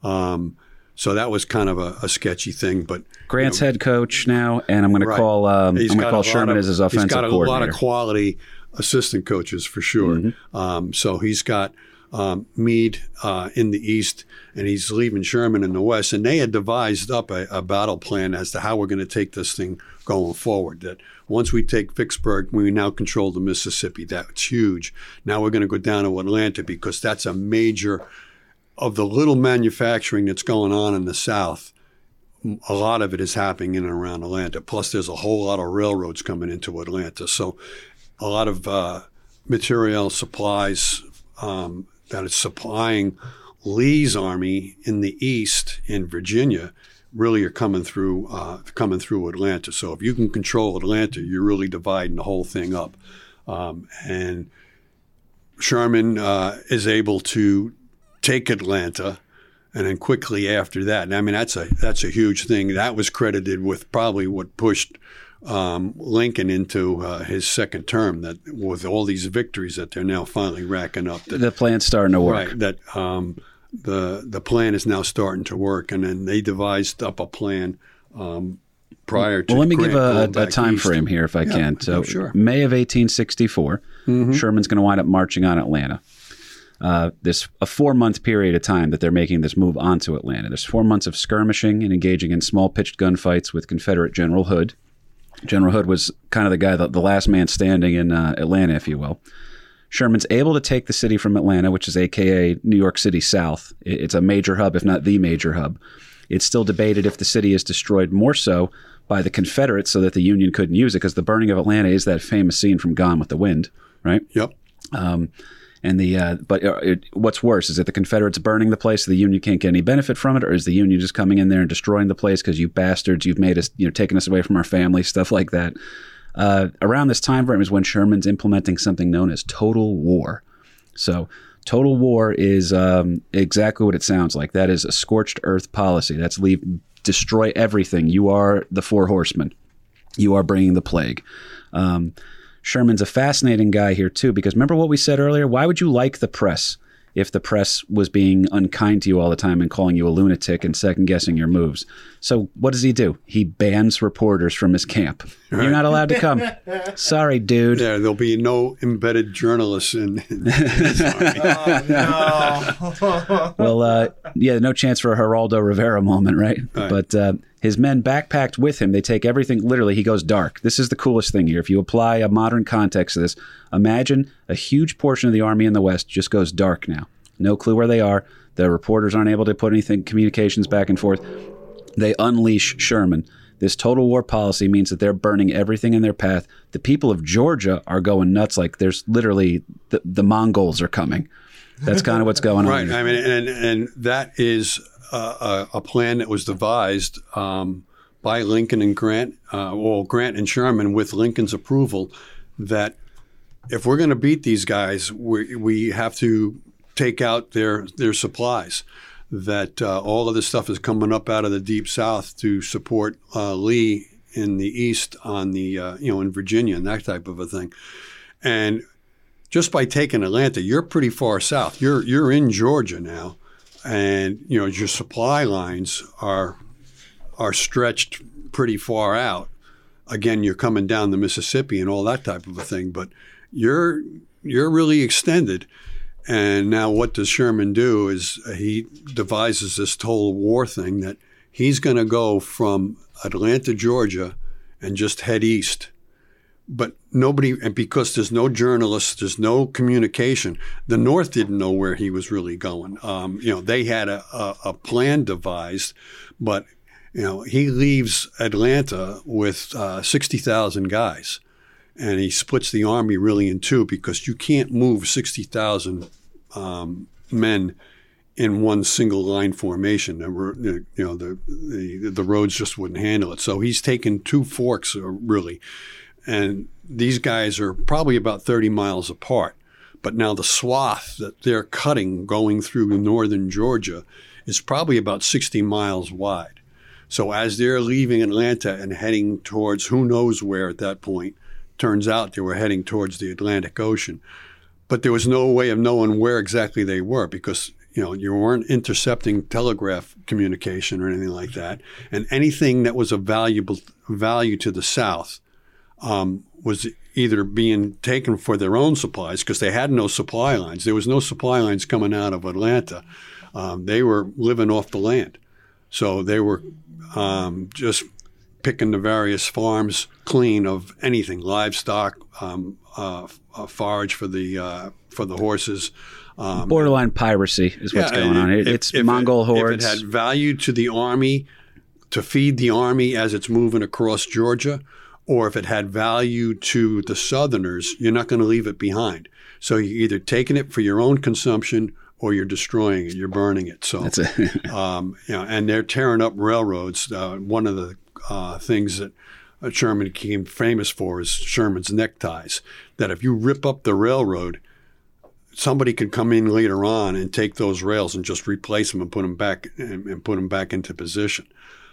[SPEAKER 3] Um, so that was kind of a, a sketchy thing, but
[SPEAKER 2] Grant's head coach now, and I'm going to call um, I'm
[SPEAKER 3] He's
[SPEAKER 2] going to call Sherman
[SPEAKER 3] of-
[SPEAKER 2] as his offensive coordinator.
[SPEAKER 3] He's got a lot of quality assistant coaches for sure.
[SPEAKER 2] Mm-hmm.
[SPEAKER 3] Um, so he's got um, Meade uh, in the east, and he's leaving Sherman in the west. And they had devised up a, a battle plan as to how we're going to take this thing going forward. That once we take Vicksburg, we now control the Mississippi. That's huge. Now we're going to go down to Atlanta because that's a major of the little manufacturing that's going on in the South a lot of it is happening in and around Atlanta. Plus, there's a whole lot of railroads coming into Atlanta. So, a lot of uh, material supplies um, that is supplying Lee's army in the east in Virginia really are coming through uh, coming through Atlanta. So if you can control Atlanta, you're really dividing the whole thing up. Um, and Sherman uh, is able to take Atlanta, and then quickly after that, and I mean that's a that's a huge thing. That was credited with probably what pushed um, Lincoln into uh, his second term. That with all these victories that they're now finally racking up, that,
[SPEAKER 2] The plan's starting to work.
[SPEAKER 3] right? That um, the the plan is now starting to work, and then they devised up a plan. Um, Prior to
[SPEAKER 2] Well, let me give a, a, a time
[SPEAKER 3] east.
[SPEAKER 2] frame here if I
[SPEAKER 3] Yeah,
[SPEAKER 2] can. So,
[SPEAKER 3] oh, sure.
[SPEAKER 2] May of 1864, Sherman's going to wind up marching on Atlanta. Uh, this a four month period of time that they're making this move onto Atlanta. There's four months of skirmishing and engaging in small pitched gunfights with Confederate General Hood. General Hood was kind of the guy, the, the last man standing in uh, Atlanta, if you will. Sherman's able to take the city from Atlanta, which is AKA New York City South. It- It's a major hub, if not the major hub. It's still debated if the city is destroyed more so by the Confederates so that the Union couldn't use it, because the burning of Atlanta is that famous scene from Gone with the Wind, right?
[SPEAKER 3] Yep.
[SPEAKER 2] And the uh, but uh, it, what's worse is that the Confederates burning the place, so the Union can't get any benefit from it, or is the Union just coming in there and destroying the place because you bastards, you've made us, you know, taken us away from our family, stuff like that. Uh, around this time frame is when Sherman's implementing something known as total war. So, total war is um, exactly what it sounds like. That is a scorched earth policy. That's leave destroy everything. You are the four horsemen. You are bringing the plague. Um, Sherman's a fascinating guy here too, because remember what we said earlier? Why would you like the press if the press was being unkind to you all the time and calling you a lunatic and second guessing your moves? So what does he do? He bans reporters from his camp. You're not allowed to come. Sorry, dude.
[SPEAKER 3] Yeah, there'll be no embedded journalists in. in
[SPEAKER 4] No.
[SPEAKER 2] well, uh, yeah, no chance for a Geraldo Rivera moment, right?
[SPEAKER 3] Right.
[SPEAKER 2] But uh, his men backpacked with him. They take everything. Literally, he goes dark. This is the coolest thing here. If you apply a modern context to this, imagine a huge portion of the army in the West just goes dark now. No clue where they are. The reporters aren't able to put anything, communications back and forth. They unleash Sherman. This total war policy means that they're burning everything in their path. The people of Georgia are going nuts. Like there's literally the, the Mongols are coming. That's kind of what's going on.
[SPEAKER 3] right. I mean, and and that is a, a, plan that was devised um, by Lincoln and Grant, uh, well, Grant and Sherman, with Lincoln's approval, that if we're going to beat these guys, we we have to take out their their supplies. That uh, all of this stuff is coming up out of the deep south to support uh, Lee in the east on the uh, you know in Virginia and that type of a thing, and just by taking Atlanta, you're pretty far south. You're you're in Georgia now, and you know your supply lines are are stretched pretty far out. Again, you're coming down the Mississippi and all that type of a thing, but you're you're really extended. And now, what does Sherman do? Is uh, he devises this total war thing that he's going to go from Atlanta, Georgia, and just head east but nobody and because there's no journalists there's no communication the north didn't know where he was really going um, you know they had a, a, a plan devised but you know he leaves atlanta with uh, 60000 guys and he splits the army really in two because you can't move 60000 um, men in one single line formation. You know, the, the the roads just wouldn't handle it. So he's taken two forks, uh, really, and these guys are probably about 30 miles apart. But now the swath that they're cutting going through northern Georgia is probably about 60 miles wide. So as they're leaving Atlanta and heading towards who knows where at that point, turns out they were heading towards the Atlantic Ocean. But there was no way of knowing where exactly they were because you know you weren't intercepting telegraph communication or anything like that, and anything that was of valuable value to the South um, was either being taken for their own supplies because they had no supply lines. There was no supply lines coming out of Atlanta. Um, they were living off the land, so they were um, just picking the various farms clean of anything, livestock, um, uh, uh, forage for the uh, for the horses. Um,
[SPEAKER 2] Borderline piracy is what's
[SPEAKER 3] yeah,
[SPEAKER 2] going on. It,
[SPEAKER 3] if-
[SPEAKER 2] it's
[SPEAKER 3] if it-
[SPEAKER 2] Mongol hordes.
[SPEAKER 3] If it had value to the army, to feed the army as it's moving across Georgia, or if it had value to the Southerners, you're not going to leave it behind. So you're either taking it for your own consumption or you're destroying it, you're burning it. So
[SPEAKER 2] That's it.
[SPEAKER 3] um, you know, and they're tearing up railroads. Uh, one of the uh, things that Sherman became famous for is Sherman's neckties. That if you rip up the railroad, somebody could come in later on and take those rails and just replace them and put them back and, and put them back into position.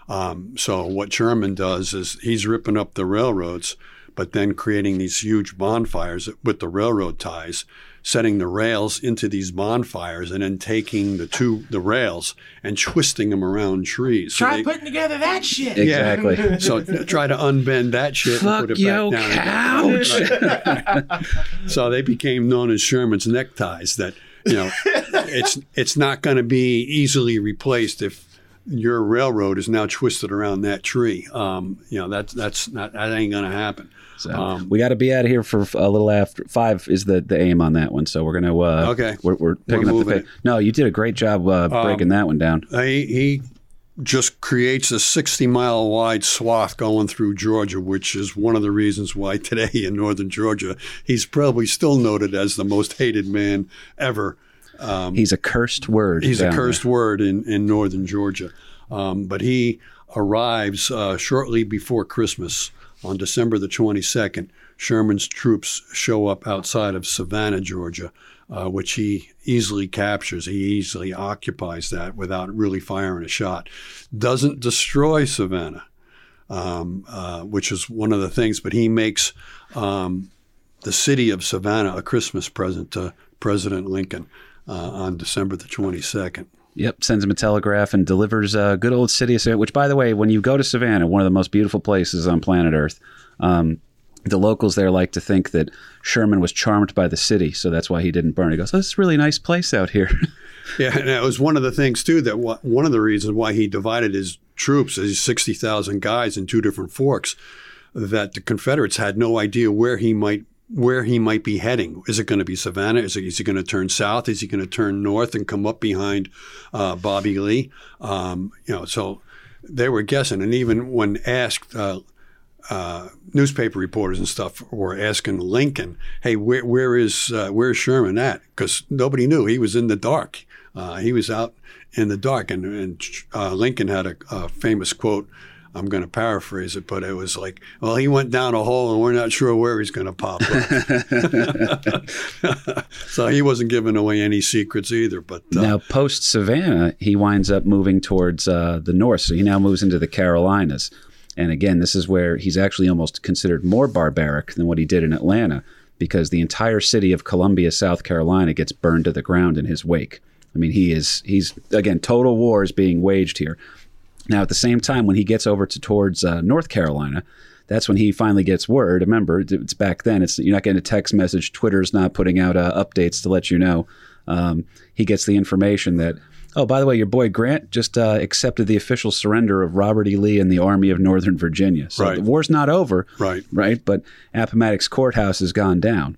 [SPEAKER 3] Um, so what Sherman does is he's ripping up the railroads, but then creating these huge bonfires with the railroad ties, setting the rails into these bonfires, and then taking the two the rails and twisting them around trees. So
[SPEAKER 4] Try
[SPEAKER 3] they-
[SPEAKER 4] putting together that shit.
[SPEAKER 2] exactly.
[SPEAKER 3] so try to unbend that shit and
[SPEAKER 2] Fuck
[SPEAKER 3] put it
[SPEAKER 2] yo,
[SPEAKER 3] back down.
[SPEAKER 2] couch.
[SPEAKER 3] So they became known as Sherman's neckties. That you know, it's it's not going to be easily replaced if your railroad is now twisted around that tree. Um, you know, that's that's not that ain't going to happen.
[SPEAKER 2] So
[SPEAKER 3] Um,
[SPEAKER 2] we got to be out of here for a little after five is the, the aim on that one. So we're gonna uh,
[SPEAKER 3] Okay.
[SPEAKER 2] We're, we're picking up the pace. No, you did a great job uh, breaking that one down.
[SPEAKER 3] He, he just creates a 60 mile wide swath going through Georgia, which is one of the reasons why today in northern Georgia, he's probably still noted as the most hated man ever.
[SPEAKER 2] He's a cursed word.
[SPEAKER 3] He's a cursed word in, in northern Georgia. Um, but he arrives uh, shortly before Christmas on December the 22nd. Sherman's troops show up outside of Savannah, Georgia, uh, which he easily captures. He easily occupies that without really firing a shot. Doesn't destroy Savannah, um, uh, which is one of the things, but he makes um, the city of Savannah a Christmas present to President Lincoln uh, on December the 22nd.
[SPEAKER 2] Yep, sends him a telegraph and delivers a good old city of Savannah. Which, by the way, when you go to Savannah, one of the most beautiful places on planet Earth. Um, the locals there like to think that Sherman was charmed by the city, so that's why he didn't burn. He goes, "Oh, "This is a really nice place out here."
[SPEAKER 3] Yeah, and that was one of the things too that wha- one of the reasons why he divided his troops, his sixty thousand guys, in two different forks. That the Confederates had no idea where he might where he might be heading. Is it going to be Savannah? Is, it, is he going to turn south? Is he going to turn north and come up behind uh, Bobby Lee? Um, you know, so they were guessing. And even when asked, uh, uh, newspaper reporters and stuff were asking Lincoln, "Hey, where where is uh, where's Sherman at?" Because nobody knew he was in the dark. Uh, he was out in the dark, and, and uh, Lincoln had a, a famous quote. I'm going to paraphrase it, but it was like, "Well, he went down a hole, and we're not sure where he's going to pop up." so he wasn't giving away any secrets either. But uh,
[SPEAKER 2] Now, post Savannah, he winds up moving towards uh, the north. So he now moves into the Carolinas. And again, this is where he's actually almost considered more barbaric than what he did in Atlanta because the entire city of Columbia, South Carolina gets burned to the ground in his wake. I mean, he is, he's, again, total war is being waged here. Now, at the same time, when he gets over to towards uh, North Carolina, that's when he finally gets word. Remember, it's back then. It's you're not getting a text message. Twitter's not putting out uh, updates to let you know. Um, he gets the information that, oh, by the way, your boy Grant just uh, accepted the official surrender of Robert E. Lee and the Army of Northern Virginia. So
[SPEAKER 3] Right.
[SPEAKER 2] the war's not over,
[SPEAKER 3] Right.
[SPEAKER 2] Right, but Appomattox Courthouse has gone down.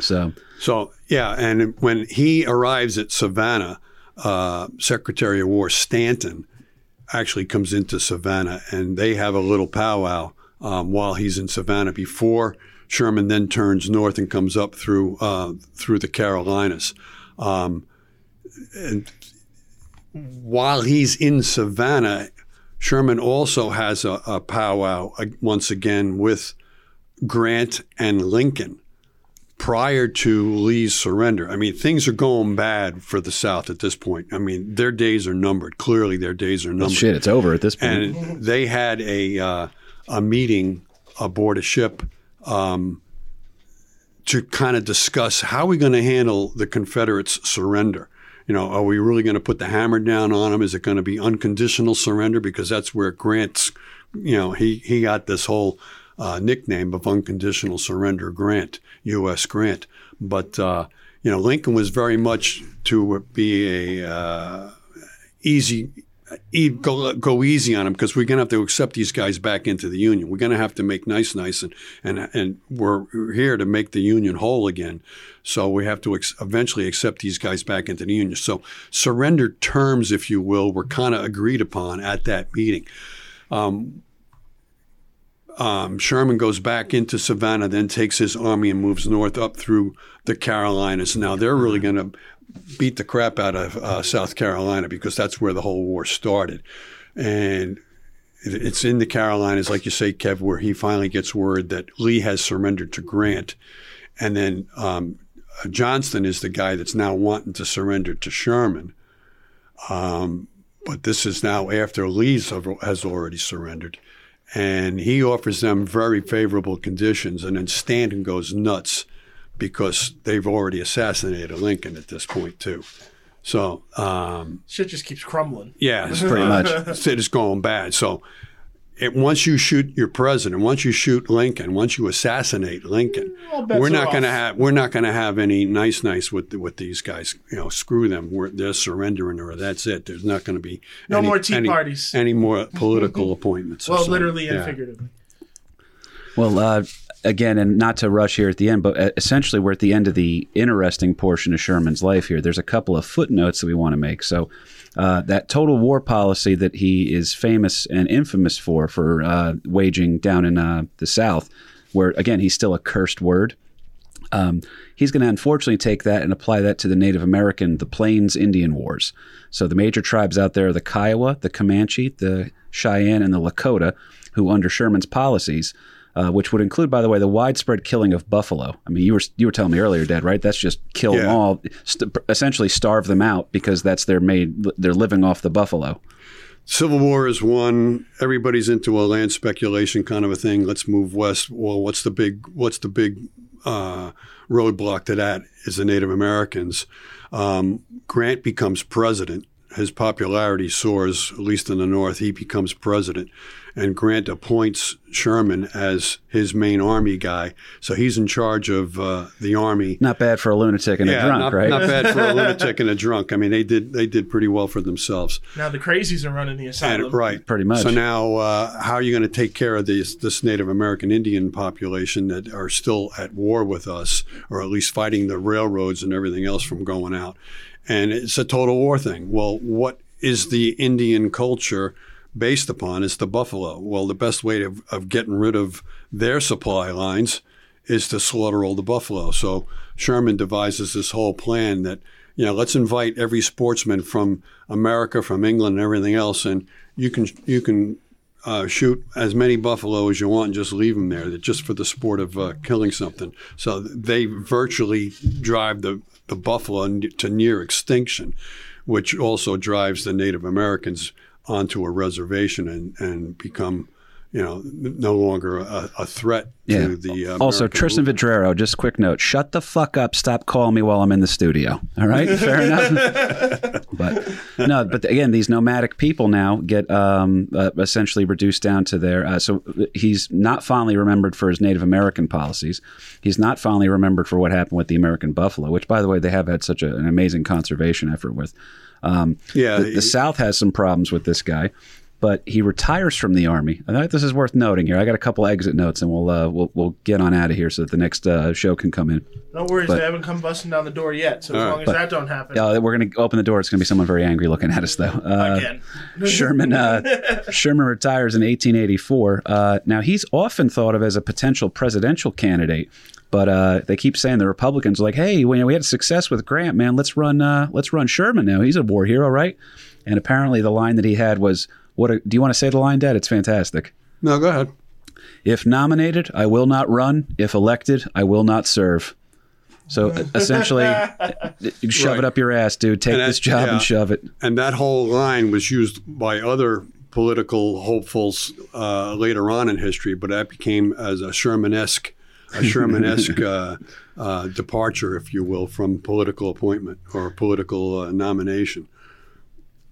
[SPEAKER 2] So
[SPEAKER 3] So yeah, and when he arrives at Savannah, uh, Secretary of War Stanton actually comes into Savannah, and they have a little powwow um, while he's in Savannah before Sherman then turns north and comes up through uh, through the Carolinas. Um, and while he's in Savannah, Sherman also has a, a powwow uh, once again with Grant and Lincoln prior to Lee's surrender. I mean, things are going bad for the South at this point. I mean, their days are numbered. Clearly, their days are numbered.
[SPEAKER 2] shit, it's over at this point.
[SPEAKER 3] And they had a uh, a meeting aboard a ship um, to kind of discuss how we're we going to handle the Confederates' surrender. You know, are we really going to put the hammer down on them? Is it going to be unconditional surrender? Because that's where Grant's, you know, he he got this whole uh, nickname of unconditional surrender Grant, U.S. Grant. But uh, you know, Lincoln was very much to be a uh, easy go go easy on them because we're going to have to accept these guys back into the union. We're going to have to make nice, nice, and and and we're here to make the union whole again. So we have to ex- eventually accept these guys back into the union. So surrender terms, if you will, were kind of agreed upon at that meeting. Um, um, Sherman goes back into Savannah, then takes his army and moves north up through the Carolinas. Now they're really going to beat the crap out of uh, South Carolina because that's where the whole war started, and it's in the Carolinas, like you say, Kev, where he finally gets word that Lee has surrendered to Grant, and then um, Johnston is the guy that's now wanting to surrender to Sherman. Um, but this is now after have- has already surrendered. And he offers them very favorable conditions. And then Stanton goes nuts because they've already assassinated Lincoln at this point, too. So, um,
[SPEAKER 4] Shit just keeps crumbling.
[SPEAKER 3] yeah, it's
[SPEAKER 2] Pretty much.
[SPEAKER 3] It is going bad. So, it, once you shoot your president, once you shoot Lincoln, once you assassinate Lincoln, we're not going to have we're not going to have any nice nice with with these guys. You know, screw them. We're, they're surrendering, or that's it. There's not going to be
[SPEAKER 4] No
[SPEAKER 3] any-
[SPEAKER 4] more tea
[SPEAKER 3] any-
[SPEAKER 4] parties.
[SPEAKER 3] any more political appointments.
[SPEAKER 4] Well,
[SPEAKER 3] something.
[SPEAKER 4] literally and
[SPEAKER 3] Yeah.
[SPEAKER 4] figuratively.
[SPEAKER 2] Well, uh, again, and not to rush here at the end, but uh, essentially we're at the end of the interesting portion of Sherman's life here. There's a couple of footnotes that we want to make. So, uh, that total war policy that he is famous and infamous for, for uh, waging down in uh, the South, where, again, he's still a cursed word. Um, he's going to unfortunately take that and apply that to the Native American, the Plains Indian Wars. So the major tribes out there are the Kiowa, the Comanche, the Cheyenne, and the Lakota, who under Sherman's policies, uh, which would include, by the way, the widespread killing of buffalo. I mean, you were you were telling me earlier, Dad, right? That's just kill them all, st- essentially starve them out because that's their made they're living off the buffalo.
[SPEAKER 3] Civil War is one. Everybody's into a land speculation kind of a thing. Let's move west. Well, what's the big what's the big uh, roadblock to that? Is the Native Americans. Um, Grant becomes president. His popularity soars, at least in the North. He becomes president, and Grant appoints Sherman as his main army guy. So he's in charge of uh, the army.
[SPEAKER 2] Not bad for a lunatic and a drunk,
[SPEAKER 3] not,
[SPEAKER 2] right?
[SPEAKER 3] not bad for a lunatic and a drunk. I mean, they did they did pretty well for themselves.
[SPEAKER 4] Now the crazies are running the asylum.
[SPEAKER 3] And, right.
[SPEAKER 2] Pretty much.
[SPEAKER 3] So now, uh, how are you going to take care of this, this Native American Indian population that are still at war with us, or at least fighting the railroads and everything else from going out? And it's a total war thing. Well, what is the Indian culture based upon? It's the buffalo. Well, the best way of, of getting rid of their supply lines is to slaughter all the buffalo. So Sherman devises this whole plan that, you know, let's invite every sportsman from America, from England, and everything else, and you can you can uh, shoot as many buffalo as you want and just leave them there, just for the sport of uh, killing something. So they virtually drive the the buffalo to near extinction, which also drives the Native Americans onto a reservation and and become. You know, no longer a, a threat
[SPEAKER 2] Yeah.
[SPEAKER 3] to the. Uh,
[SPEAKER 2] Also, Tristan
[SPEAKER 3] movement.
[SPEAKER 2] Vidrero, just quick note: shut the fuck up. Stop calling me while I'm in the studio. All right, fair enough. but no, but again, these nomadic people now get um, uh, essentially reduced down to their. Uh, so he's not fondly remembered for his Native American policies. He's not fondly remembered for what happened with the American buffalo, which, by the way, they have had such a, an amazing conservation effort with. Um,
[SPEAKER 3] Yeah,
[SPEAKER 2] the, the South has some problems with this guy, but he retires from the army. I think this is worth noting here. I got a couple exit notes, and we'll uh, we'll we'll get on out of here so that the next uh, show can come in.
[SPEAKER 4] No worries,
[SPEAKER 2] But-
[SPEAKER 4] they haven't come busting down the door yet. So as
[SPEAKER 3] All
[SPEAKER 4] long
[SPEAKER 3] right.
[SPEAKER 4] as that don't happen,
[SPEAKER 2] Uh, we're going to open the door. It's going to be someone very angry looking at us, though. Uh,
[SPEAKER 4] again.
[SPEAKER 2] Sherman uh, Sherman retires in 1884. Uh, now he's often thought of as a potential presidential candidate, but uh, they keep saying the Republicans are like, "Hey, we, we had success with Grant, man. Let's run uh, let's run Sherman now. He's a war hero, right?" And apparently, the line that he had was, "What a, do you want to say the line, Dad? It's fantastic."
[SPEAKER 3] No, go ahead.
[SPEAKER 2] If nominated, I will not run. If elected, I will not serve. So essentially, you shove
[SPEAKER 3] Right.
[SPEAKER 2] it up your ass, dude. Take
[SPEAKER 3] that-
[SPEAKER 2] this job
[SPEAKER 3] yeah.
[SPEAKER 2] and shove it.
[SPEAKER 3] And that whole line was used by other political hopefuls uh, later on in history, but that became as a Sherman-esque, a Sherman-esque uh, uh, departure, if you will, from political appointment or political uh, nomination.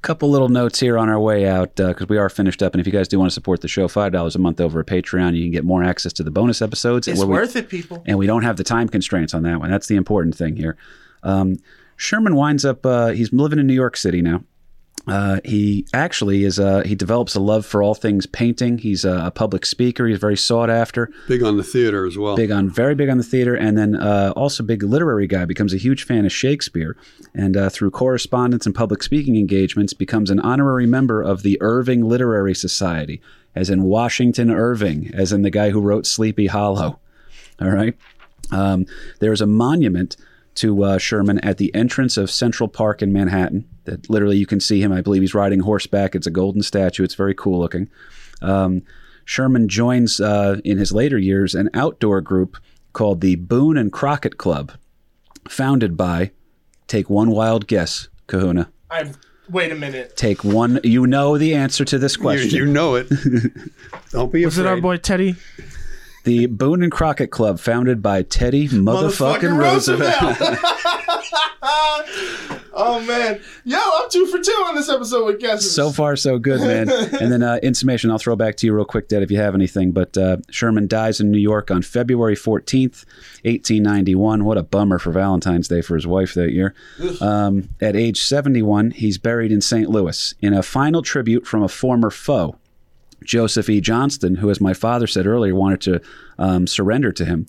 [SPEAKER 2] Couple little notes here on our way out because we are finished up. And if you guys do want to support the show, five dollars a month over at Patreon, you can get more access to the bonus episodes.
[SPEAKER 4] It's
[SPEAKER 2] where we-
[SPEAKER 4] worth it, people.
[SPEAKER 2] and we don't have the time constraints on that one. That's the important thing here. Um, Sherman winds up. Uh, he's living in New York City now, Uh, he actually is. Uh, he develops a love for all things painting. He's a, a public speaker. He's very sought after.
[SPEAKER 3] Big on the theater as well.
[SPEAKER 2] Big on, very big on the theater, and then uh, also big literary guy. Becomes a huge fan of Shakespeare, and uh, through correspondence and public speaking engagements, becomes an honorary member of the Irving Literary Society, as in Washington Irving, as in the guy who wrote Sleepy Hollow. All right. Um, there's a monument to uh, Sherman at the entrance of Central Park in Manhattan. That literally you can see him. I believe he's riding horseback. It's a golden statue. It's very cool looking. Um, Sherman joins uh, in his later years an outdoor group called the Boone and Crockett Club, founded by, take one wild guess, Kahuna.
[SPEAKER 4] I wait a minute.
[SPEAKER 2] Take one. You know the answer to this
[SPEAKER 3] You,
[SPEAKER 2] question.
[SPEAKER 3] you know it. Don't be
[SPEAKER 4] Was
[SPEAKER 3] afraid.
[SPEAKER 4] it our boy Teddy?
[SPEAKER 2] The Boone and Crockett Club, founded by Teddy motherfucking Roosevelt.
[SPEAKER 4] oh man, yo, I'm two for two on this episode with guesses.
[SPEAKER 2] So far, so good, man. and then uh, in summation, I'll throw back to you real quick, Dad, if you have anything. But uh, Sherman dies in New York on February 14th, 1891. What a bummer for Valentine's Day for his wife that year. Um, at age 71, he's buried in St. Louis in a final tribute from a former foe. Joseph E. Johnston, who, as my father said earlier, wanted to um, surrender to him,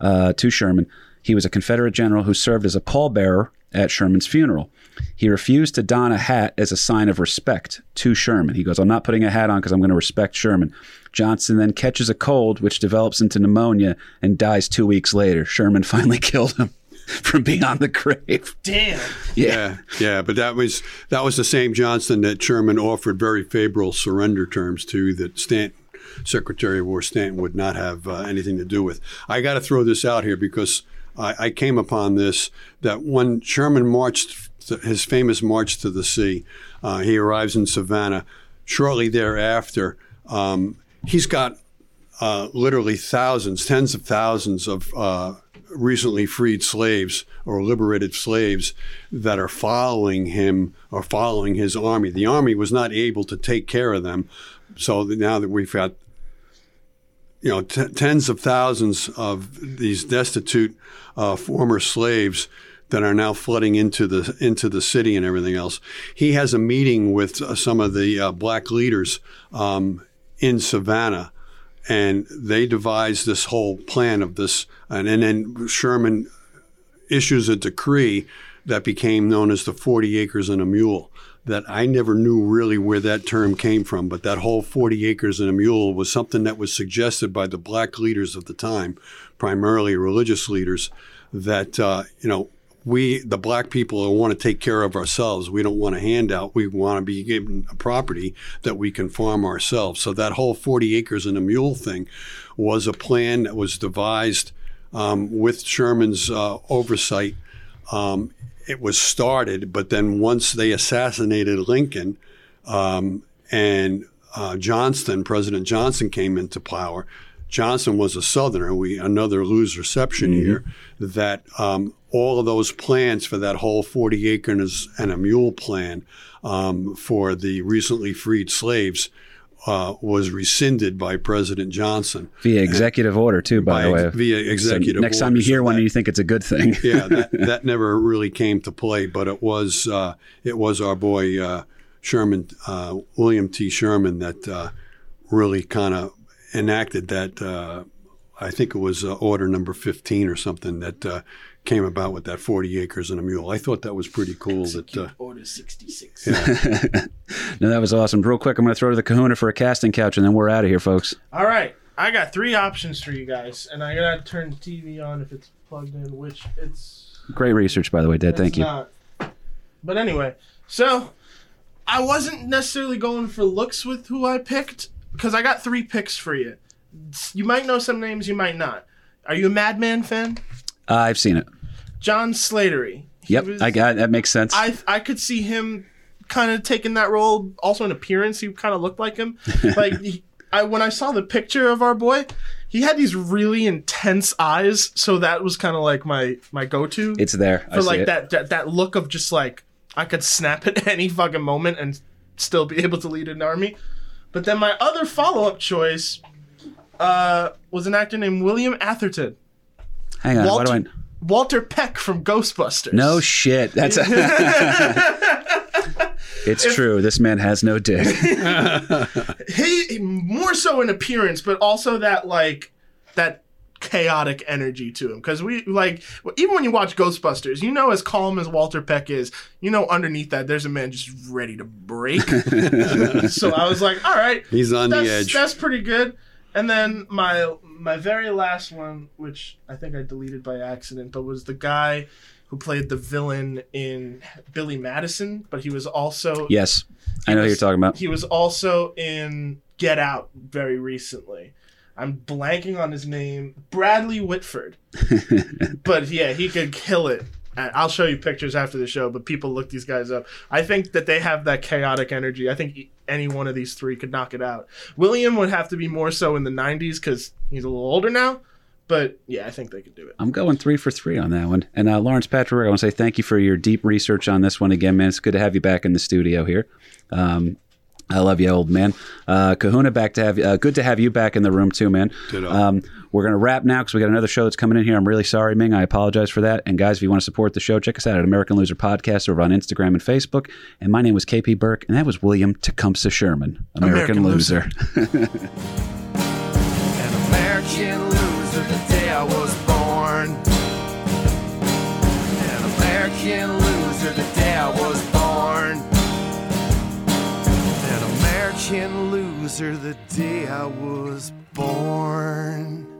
[SPEAKER 2] uh, to Sherman. He was a Confederate general who served as a pallbearer at Sherman's funeral. He refused to don a hat as a sign of respect to Sherman. He goes, I'm not putting a hat on because I'm going to respect Sherman. Johnston then catches a cold, which develops into pneumonia and dies two weeks later. Sherman finally killed him from being on the grave.
[SPEAKER 4] Damn.
[SPEAKER 3] Yeah, yeah, but that was that was the same Johnston that Sherman offered very favorable surrender terms to that Stanton, Secretary of War Stanton, would not have uh, anything to do with. I got to throw this out here because I, I came upon this that when Sherman marched his famous march to the sea, uh, he arrives in Savannah. Shortly thereafter, um, he's got uh, literally thousands, tens of thousands of uh, recently freed slaves or liberated slaves that are following him or following his army. The army was not able to take care of them. So now that we've got you know t- tens of thousands of these destitute uh, former slaves that are now flooding into the into the city and everything else. He has a meeting with uh, some of the uh, black leaders um, in Savannah, and they devise this whole plan of this. And, and then Sherman issues a decree that became known as the 40 acres and a mule. That I never knew really where that term came from, but that whole 40 acres and a mule was something that was suggested by the black leaders of the time, primarily religious leaders, that, uh, you know, we, the black people, want to take care of ourselves. We don't want a handout. We want to be given a property that we can farm ourselves. So that whole 40 acres and a mule thing was a plan that was devised um, with Sherman's uh, oversight. Um, it was started, but then once they assassinated Lincoln um, and uh, Johnston, President Johnson came into power. Johnson was a Southerner. We another loserception here. That um, all of those plans for that whole 40 acres and a mule plan um, for the recently freed slaves uh, was rescinded by President Johnson.
[SPEAKER 2] Via executive order, too, by,
[SPEAKER 3] By
[SPEAKER 2] the way.
[SPEAKER 3] via
[SPEAKER 2] So
[SPEAKER 3] executive
[SPEAKER 2] next time you hear
[SPEAKER 3] so
[SPEAKER 2] one,
[SPEAKER 3] that-
[SPEAKER 2] you think it's a good thing.
[SPEAKER 3] yeah, that, that never really came to play, but it was uh, it was our boy uh, Sherman, uh, William T. Sherman, that uh, really kind of enacted that. Uh, I think it was uh, Order Number Fifteen or something that uh, came about with that forty acres and a mule. I thought that was pretty cool. That uh,
[SPEAKER 4] Order 66. Yeah.
[SPEAKER 2] no, that was awesome. Real quick, I'm going to throw to the kahuna for a casting couch, and then we're out of here, folks.
[SPEAKER 4] All right. I got three options for you guys, and I gotta turn the TV on if it's plugged in, which it's
[SPEAKER 2] Great research, by the way, Dad. Thank you.
[SPEAKER 4] Not. But anyway, so I wasn't necessarily going for looks with who I picked because I got three picks for you. You might know some names, you might not. Are you a Mad Men fan?
[SPEAKER 2] Uh, I've seen it.
[SPEAKER 4] John Slattery. He
[SPEAKER 2] Yep,
[SPEAKER 4] was-
[SPEAKER 2] I got that. Makes sense.
[SPEAKER 4] I I could see him kind of taking that role. Also in appearance, he kind of looked like him. like he, I when I saw the picture of our boy, he had these really intense eyes. So that was kind of like my my go to
[SPEAKER 2] it's there. I
[SPEAKER 4] for
[SPEAKER 2] see
[SPEAKER 4] like
[SPEAKER 2] it.
[SPEAKER 4] that, that that look of just like I could snap at any fucking moment and still be able to lead an army. But then my other follow up choice uh, was an actor named William Atherton.
[SPEAKER 2] Hang on. Why do I?
[SPEAKER 4] Walter, Walter Peck from Ghostbusters.
[SPEAKER 2] No shit. That's It's
[SPEAKER 4] If-
[SPEAKER 2] true. This man has no dick.
[SPEAKER 4] he more so in appearance, but also that like that chaotic energy to him. Because we like even when you watch Ghostbusters, you know as calm as Walter Peck is, you know underneath that there's a man just ready to break. so I was like, all right,
[SPEAKER 3] He's on
[SPEAKER 4] that's,
[SPEAKER 3] the edge.
[SPEAKER 4] That's pretty good. And then my my very last one, which I think I deleted by accident, but was the guy who played the villain in Billy Madison, but he was also
[SPEAKER 2] yes, I know who you're talking about.
[SPEAKER 4] he was also in Get Out very recently. I'm blanking on his name. Bradley Whitford. but yeah, he could kill it. And I'll show you pictures after the show, but people look these guys up. I think that they have that chaotic energy. I think any one of these three could knock it out. William would have to be more so in the 90s because he's a little older now. But yeah, I think they could do it.
[SPEAKER 2] I'm going three for three on that one. And uh, Lawrence Patrick, I want to say thank you for your deep research on this one again, man. It's good to have you back in the studio here. Um, I love you, old man. Uh, Kahuna, back to have uh, good to have you back in the room too, man. Um, we're gonna wrap now because we got another show that's coming in here. I'm really sorry, Ming. I apologize for that. And guys, if you want to support the show, check us out at American Loser Podcast over on Instagram and Facebook. And my name was KP Burke, and that was William Tecumseh Sherman, American,
[SPEAKER 4] American
[SPEAKER 2] Loser.
[SPEAKER 1] An American loser the day I was born. An American An American loser the day I was born.